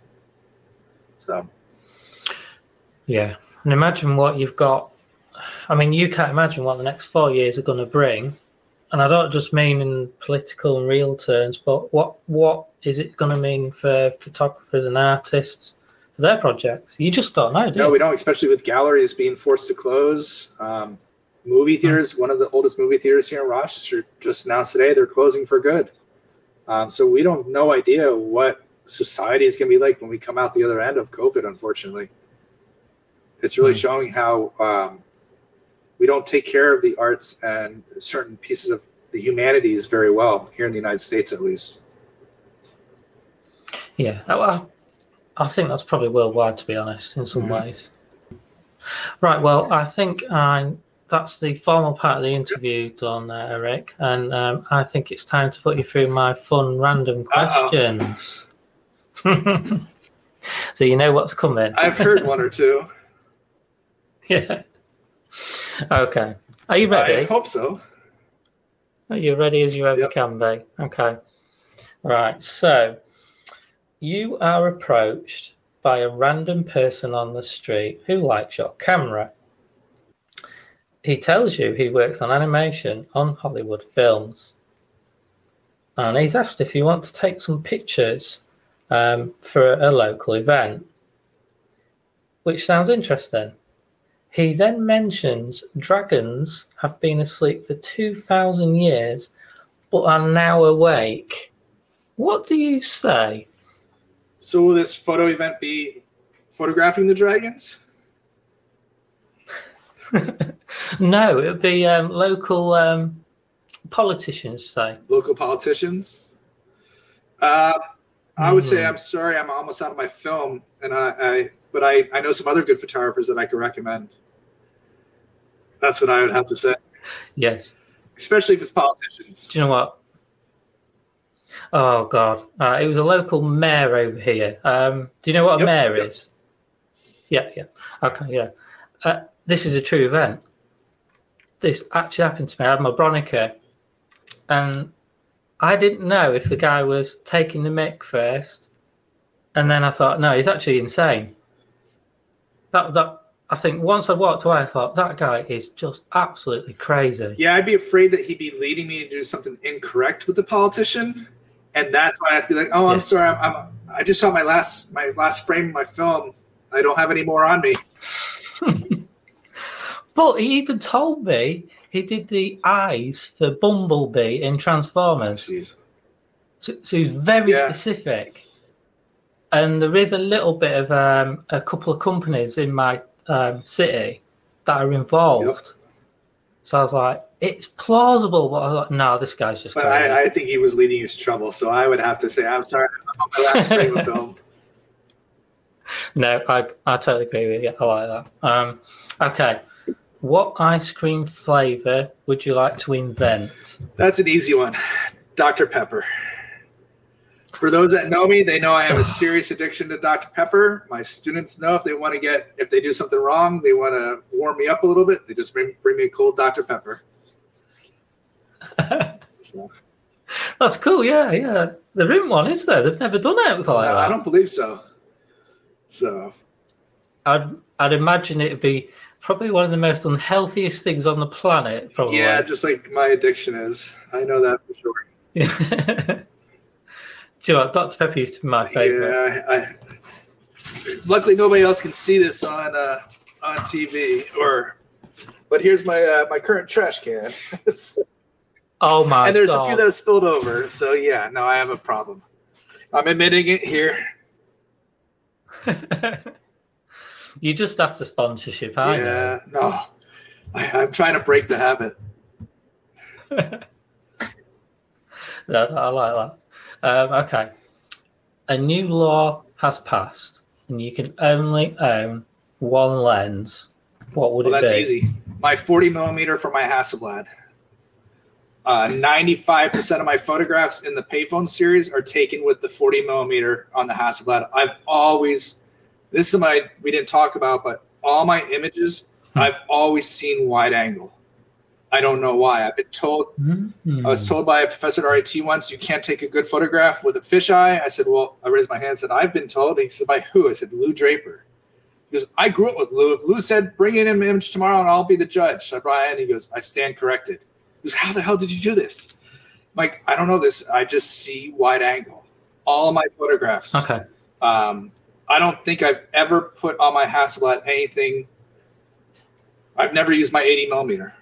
Speaker 2: So,
Speaker 1: Yeah. And imagine what you've got. I mean, you can't imagine what the next four years are going to bring. And I don't just mean in political and real terms, but what what is it going to mean for photographers and artists for their projects? You just don't know, do
Speaker 2: no,
Speaker 1: you?
Speaker 2: we don't, especially with galleries being forced to close. Um, movie theaters, one of the oldest movie theaters here in Rochester, just announced today they're closing for good. Um, so we don't no idea what society is going to be like when we come out the other end of COVID. Unfortunately, it's really
Speaker 1: Hmm.
Speaker 2: showing how um, we don't take care of the arts and certain pieces of the humanities very well here in the United States, at least.
Speaker 1: Yeah, I, I- think that's probably worldwide, to be honest, in some
Speaker 2: Mhm.
Speaker 1: ways. Right. Well, I think I, that's the formal part of the interview done, uh, Eric, and um, I think it's time to put you through my fun random questions. so you know what's coming.
Speaker 2: I've heard one or two.
Speaker 1: yeah. Okay. Are you ready?
Speaker 2: I hope so.
Speaker 1: Are you ready as you ever
Speaker 2: Yep.
Speaker 1: can be? Okay. Right. So you are approached by a random person on the street who likes your camera. He tells you he works on animation on Hollywood films. And he's asked if you want to take some pictures um, for a local event, which sounds interesting. He then mentions dragons have been asleep for 2,000 years but are now awake. What do you say?
Speaker 2: So will this photo event be photographing the dragons?
Speaker 1: no, it would be um, local um, politicians say.
Speaker 2: Local politicians? Uh, I would say
Speaker 1: Mhm.
Speaker 2: I'm sorry, I'm almost out of my film, and I, I but I, I know some other good photographers that I could recommend. That's what I would have to say,
Speaker 1: Yes.
Speaker 2: especially if it's politicians.
Speaker 1: Do you know what? Oh, God. Uh, it was a local mayor over here. Um, do you know what a
Speaker 2: Yep,
Speaker 1: mayor
Speaker 2: yep.
Speaker 1: is? Yeah, yeah. Okay, yeah. Uh, this is a true event. this actually happened to me. I had my Bronica, and I didn't know if the guy was taking the mic first, and then I thought, no, he's actually insane. That that I think once I walked away, I thought that guy is just absolutely crazy.
Speaker 2: Yeah, I'd be afraid that he'd be leading me to do something incorrect with the politician, and that's why I'd be like, "Oh, I'm
Speaker 1: Yeah.
Speaker 2: sorry, I'm, I'm I just shot my last my last frame of my film. I don't have any more on me."
Speaker 1: But he even told me he did the eyes for Bumblebee in Transformers.
Speaker 2: Jeez.
Speaker 1: So, so he's very
Speaker 2: Yeah.
Speaker 1: specific. And there is a little bit of um, a couple of companies in my um, city that are involved. So I was like, it's plausible, but I like, no, this guy's just
Speaker 2: But. I, I think he was leading you to trouble, so I would have to say, "I'm sorry, I'm my last frame of film."
Speaker 1: No, I, I totally agree with you. I like that. Um, okay. What ice cream flavor would you like to invent?
Speaker 2: That's an easy one. Dr. Pepper. For those that know me, they know I have a serious addiction to Dr. Pepper. My students know if they want to get, if they do something wrong, they want to warm me up a little bit, they just bring, bring me a cold Dr. Pepper. So,
Speaker 1: That's cool. Yeah, yeah. There isn't one, is there? They've never done it like
Speaker 2: no,
Speaker 1: that.
Speaker 2: I don't believe so. So,
Speaker 1: I'd, I'd imagine it'd be probably one of the most unhealthiest things on the planet. Probably.
Speaker 2: yeah, just like my addiction is. I know that for sure.
Speaker 1: Do you know what? Dr. Pepper used to be my favorite.
Speaker 2: Yeah, I, I, luckily nobody else can see this on uh, on TV or. But here's my uh, my current trash can.
Speaker 1: Oh my
Speaker 2: and there's
Speaker 1: god!
Speaker 2: a few that have spilled over. So yeah, no, I have a problem. I'm admitting it here.
Speaker 1: you just have to sponsorship, I know.
Speaker 2: yeah, no, I, I'm trying to break the habit.
Speaker 1: No, I like that. Um, okay. A new law has passed, and you can only own one lens. What would
Speaker 2: Well,
Speaker 1: it
Speaker 2: that's
Speaker 1: be?
Speaker 2: That's easy. My 40 millimeter for my Hasselblad. Uh, 95% of my photographs in the payphone series are taken with the 40 millimeter on the Hasselblad. I've always, this is my, we didn't talk about, but all my images,
Speaker 1: Hmm.
Speaker 2: I've always seen wide angle. I don't know why. I've been told
Speaker 1: Mhm.
Speaker 2: I was told by a professor at RIT once, you can't take a good photograph with a fisheye. I said, well, I raised my hand and said, I've been told. He said, by who? I said, Lou Draper. He goes, I grew up with Lou. If Lou said, bring in an image tomorrow and I'll be the judge. So I brought in. He goes, I stand corrected. How the hell did you do this? Like, I don't know this. I just see wide angle. All my photographs.
Speaker 1: Okay.
Speaker 2: Um, I don't think I've ever put on my Hasselblad anything. I've never used my 80 millimeter.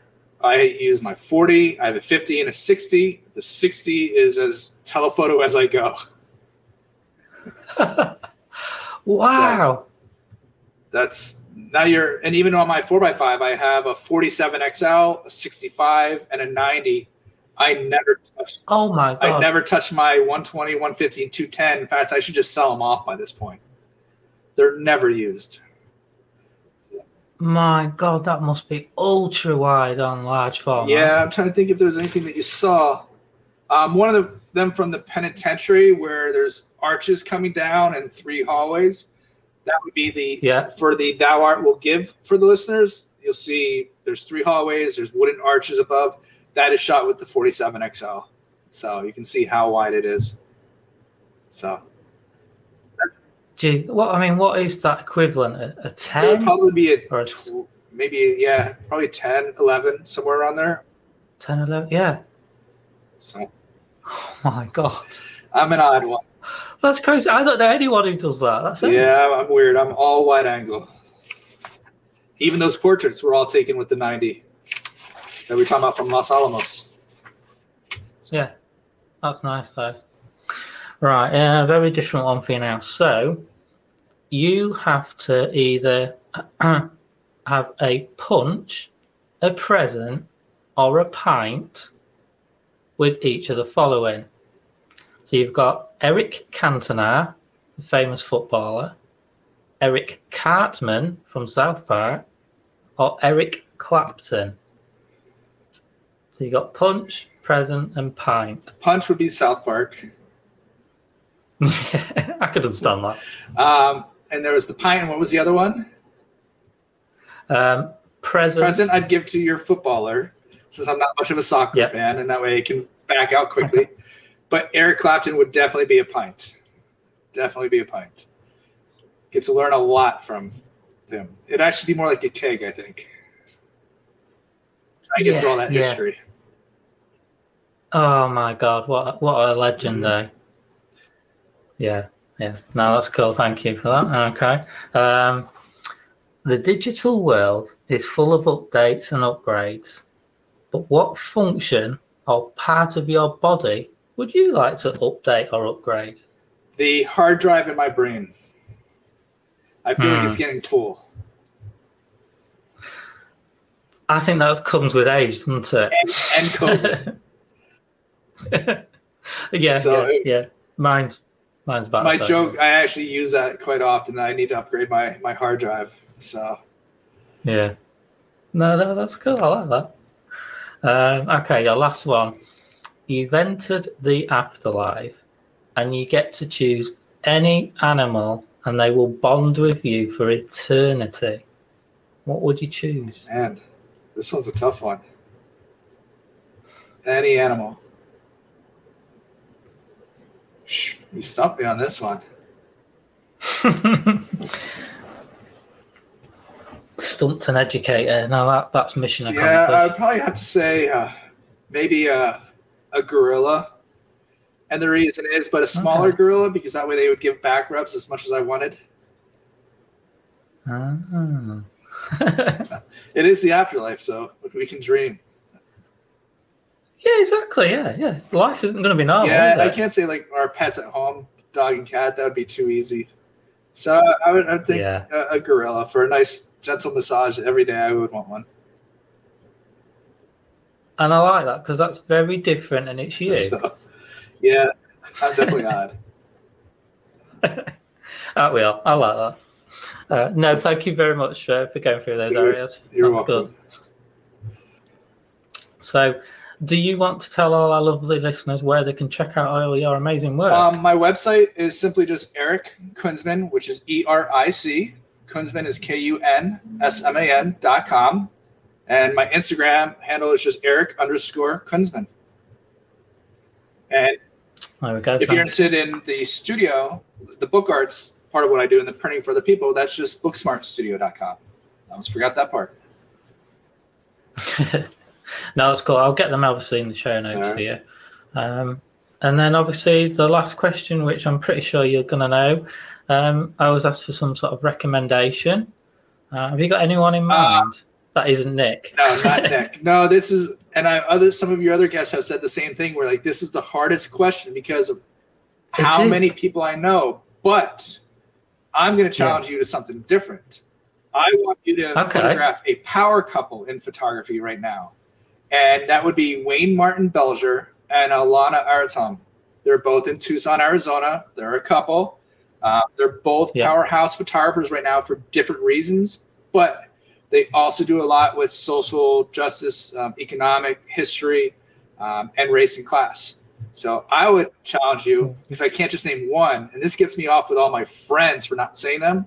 Speaker 2: I use my 40. I have a 50 and a 60. The 60 is as telephoto as I go.
Speaker 1: wow.
Speaker 2: That's now you're, and even on my 4x5, I have a 47 XL, a 65, and a 90. I never touched.
Speaker 1: oh my god.
Speaker 2: I never touched my 120, 150, and 210. In fact, I should just sell them off by this point. They're never used.
Speaker 1: My god, that must be ultra wide on large format.
Speaker 2: Yeah, I'm trying to think if there's anything that you saw. Um, one of the, them from the penitentiary where there's arches coming down and three hallways. That would be the
Speaker 1: Yeah.
Speaker 2: for the thou art will give for the listeners. You'll see there's three hallways. There's wooden arches above. That is shot with the 47 XL, so you can see how wide it is. So
Speaker 1: Gee, what I mean, what is that equivalent? A, a
Speaker 2: it would
Speaker 1: ten?
Speaker 2: probably be a
Speaker 1: Or a
Speaker 2: tw- maybe yeah, probably 10, 11, somewhere around there.
Speaker 1: 10, 11? Yeah.
Speaker 2: So
Speaker 1: Oh my god.
Speaker 2: I'm an odd one.
Speaker 1: That's crazy. I don't know anyone who does that. That's it.
Speaker 2: Yeah, I'm weird. I'm all wide angle. Even those portraits were all taken with the 90 that we are talking about from Los Alamos.
Speaker 1: Yeah. That's nice though. Right, a very different one for you now. So you have to either have a punch, a present, or a pint with each of the following. So you've got Eric Cantona, the famous footballer, Eric Cartman from South Park, or Eric Clapton. So you got punch, present, and pint.
Speaker 2: Punch would be South Park.
Speaker 1: I could understand that.
Speaker 2: Um, and there was the pine. What was the other one?
Speaker 1: Um, present.
Speaker 2: Present I'd give to your footballer, since I'm not much of a soccer
Speaker 1: Yep.
Speaker 2: fan, and that way I can back out quickly. But Eric Clapton would definitely be a pint. Definitely be a pint. Get to learn a lot from him. It'd actually be more like a keg, I think. I get through all that
Speaker 1: yeah.
Speaker 2: history.
Speaker 1: Oh my god, what what a legend
Speaker 2: Mhm.
Speaker 1: though. Yeah, yeah. No, that's cool. Thank you for that. Okay. Um, the digital world is full of updates and upgrades, but what function or part of your body would you like to update or upgrade?
Speaker 2: The hard drive in my brain. I feel like
Speaker 1: Hmm.
Speaker 2: it's getting full.
Speaker 1: I think that comes with age, doesn't it?
Speaker 2: And, and COVID.
Speaker 1: yeah,
Speaker 2: So-
Speaker 1: yeah, yeah. Mine's mine's about
Speaker 2: my joke, I actually use that quite often. I need to upgrade my, my hard drive. So
Speaker 1: Yeah. No, no, that's cool. I like that. Um, okay, your last one. You've entered the afterlife and you get to choose any animal and they will bond with you for eternity. What would you choose?
Speaker 2: Man, this one's a tough one. Any animal. Shh, You stumped me on this one.
Speaker 1: Stumped an educator. No, that, that's mission accomplished.
Speaker 2: Yeah, I would probably have to say uh, maybe a, a gorilla. And the reason is, but a smaller
Speaker 1: Okay.
Speaker 2: gorilla because that way they would give back rubs as much as I wanted.
Speaker 1: Ah.
Speaker 2: It is the afterlife, so we can dream.
Speaker 1: yeah, exactly. Yeah, yeah. Life isn't going to be normal.
Speaker 2: yeah, I can't say like our pets at home, dog and cat. That would be too easy. So I would, I would think
Speaker 1: Yeah.
Speaker 2: a, a gorilla for a nice gentle massage every day. I would want one.
Speaker 1: And I like that because that's very different and it's you.
Speaker 2: So, yeah, I'm definitely odd.
Speaker 1: That will. I like that. Uh, no, thank you very much uh, for going through those areas.
Speaker 2: You're
Speaker 1: That's
Speaker 2: welcome.
Speaker 1: good. So, do you want to tell all our lovely listeners where they can check out all your amazing work?
Speaker 2: Um, my website is simply just Eric Kunsman, which is E R I C. Kunsman is K U N S M A N dot com. And my Instagram handle is just Eric underscore Kunsman. And
Speaker 1: there we go.
Speaker 2: if you're interested in the studio, the book arts part of what I do and the printing for other people, that's just booksmartstudio.com. I almost forgot that part.
Speaker 1: no, it's cool. I'll get them obviously in the show notes
Speaker 2: Alright.
Speaker 1: for you. Um, and then obviously the last question, which I'm pretty sure you're going to know, um, I was asked for some sort of recommendation. Uh, have you got anyone in mind? That isn't Nick.
Speaker 2: No, not Nick. No, this is, and I other some of your other guests have said the same thing. Where like this is the hardest question because of
Speaker 1: It
Speaker 2: how
Speaker 1: is.
Speaker 2: many people I know. But I'm going to challenge you to something different. I want you to
Speaker 1: Okay.
Speaker 2: photograph a power couple in photography right now, and that would be Wayne Martin Belger and Alana Aratom. They're both in Tucson, Arizona. They're a couple. Uh, they're both
Speaker 1: Yeah.
Speaker 2: powerhouse photographers right now for different reasons, but they also do a lot with social justice, um, economic history, um, and race and class. So I would challenge you because I can't just name one, and this gets me off with all my friends for not saying them.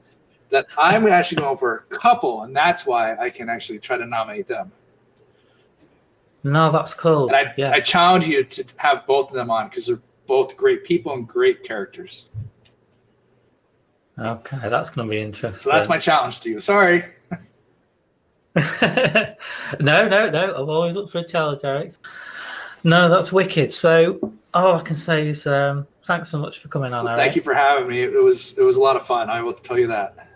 Speaker 2: That I'm actually going for a couple, and that's why I can actually try to nominate them.
Speaker 1: No, that's cool.
Speaker 2: And I,
Speaker 1: yeah.
Speaker 2: I challenge you to have both of them on because they're both great people and great characters.
Speaker 1: okay, that's going to be interesting.
Speaker 2: So that's my challenge to you. Sorry.
Speaker 1: no, no, no. I'm always up for a challenge, Eric. No, that's wicked. So, all I can say is um, thanks so much for coming on, Eric.
Speaker 2: Thank you for having me. It was it was a lot of fun. I will tell you that.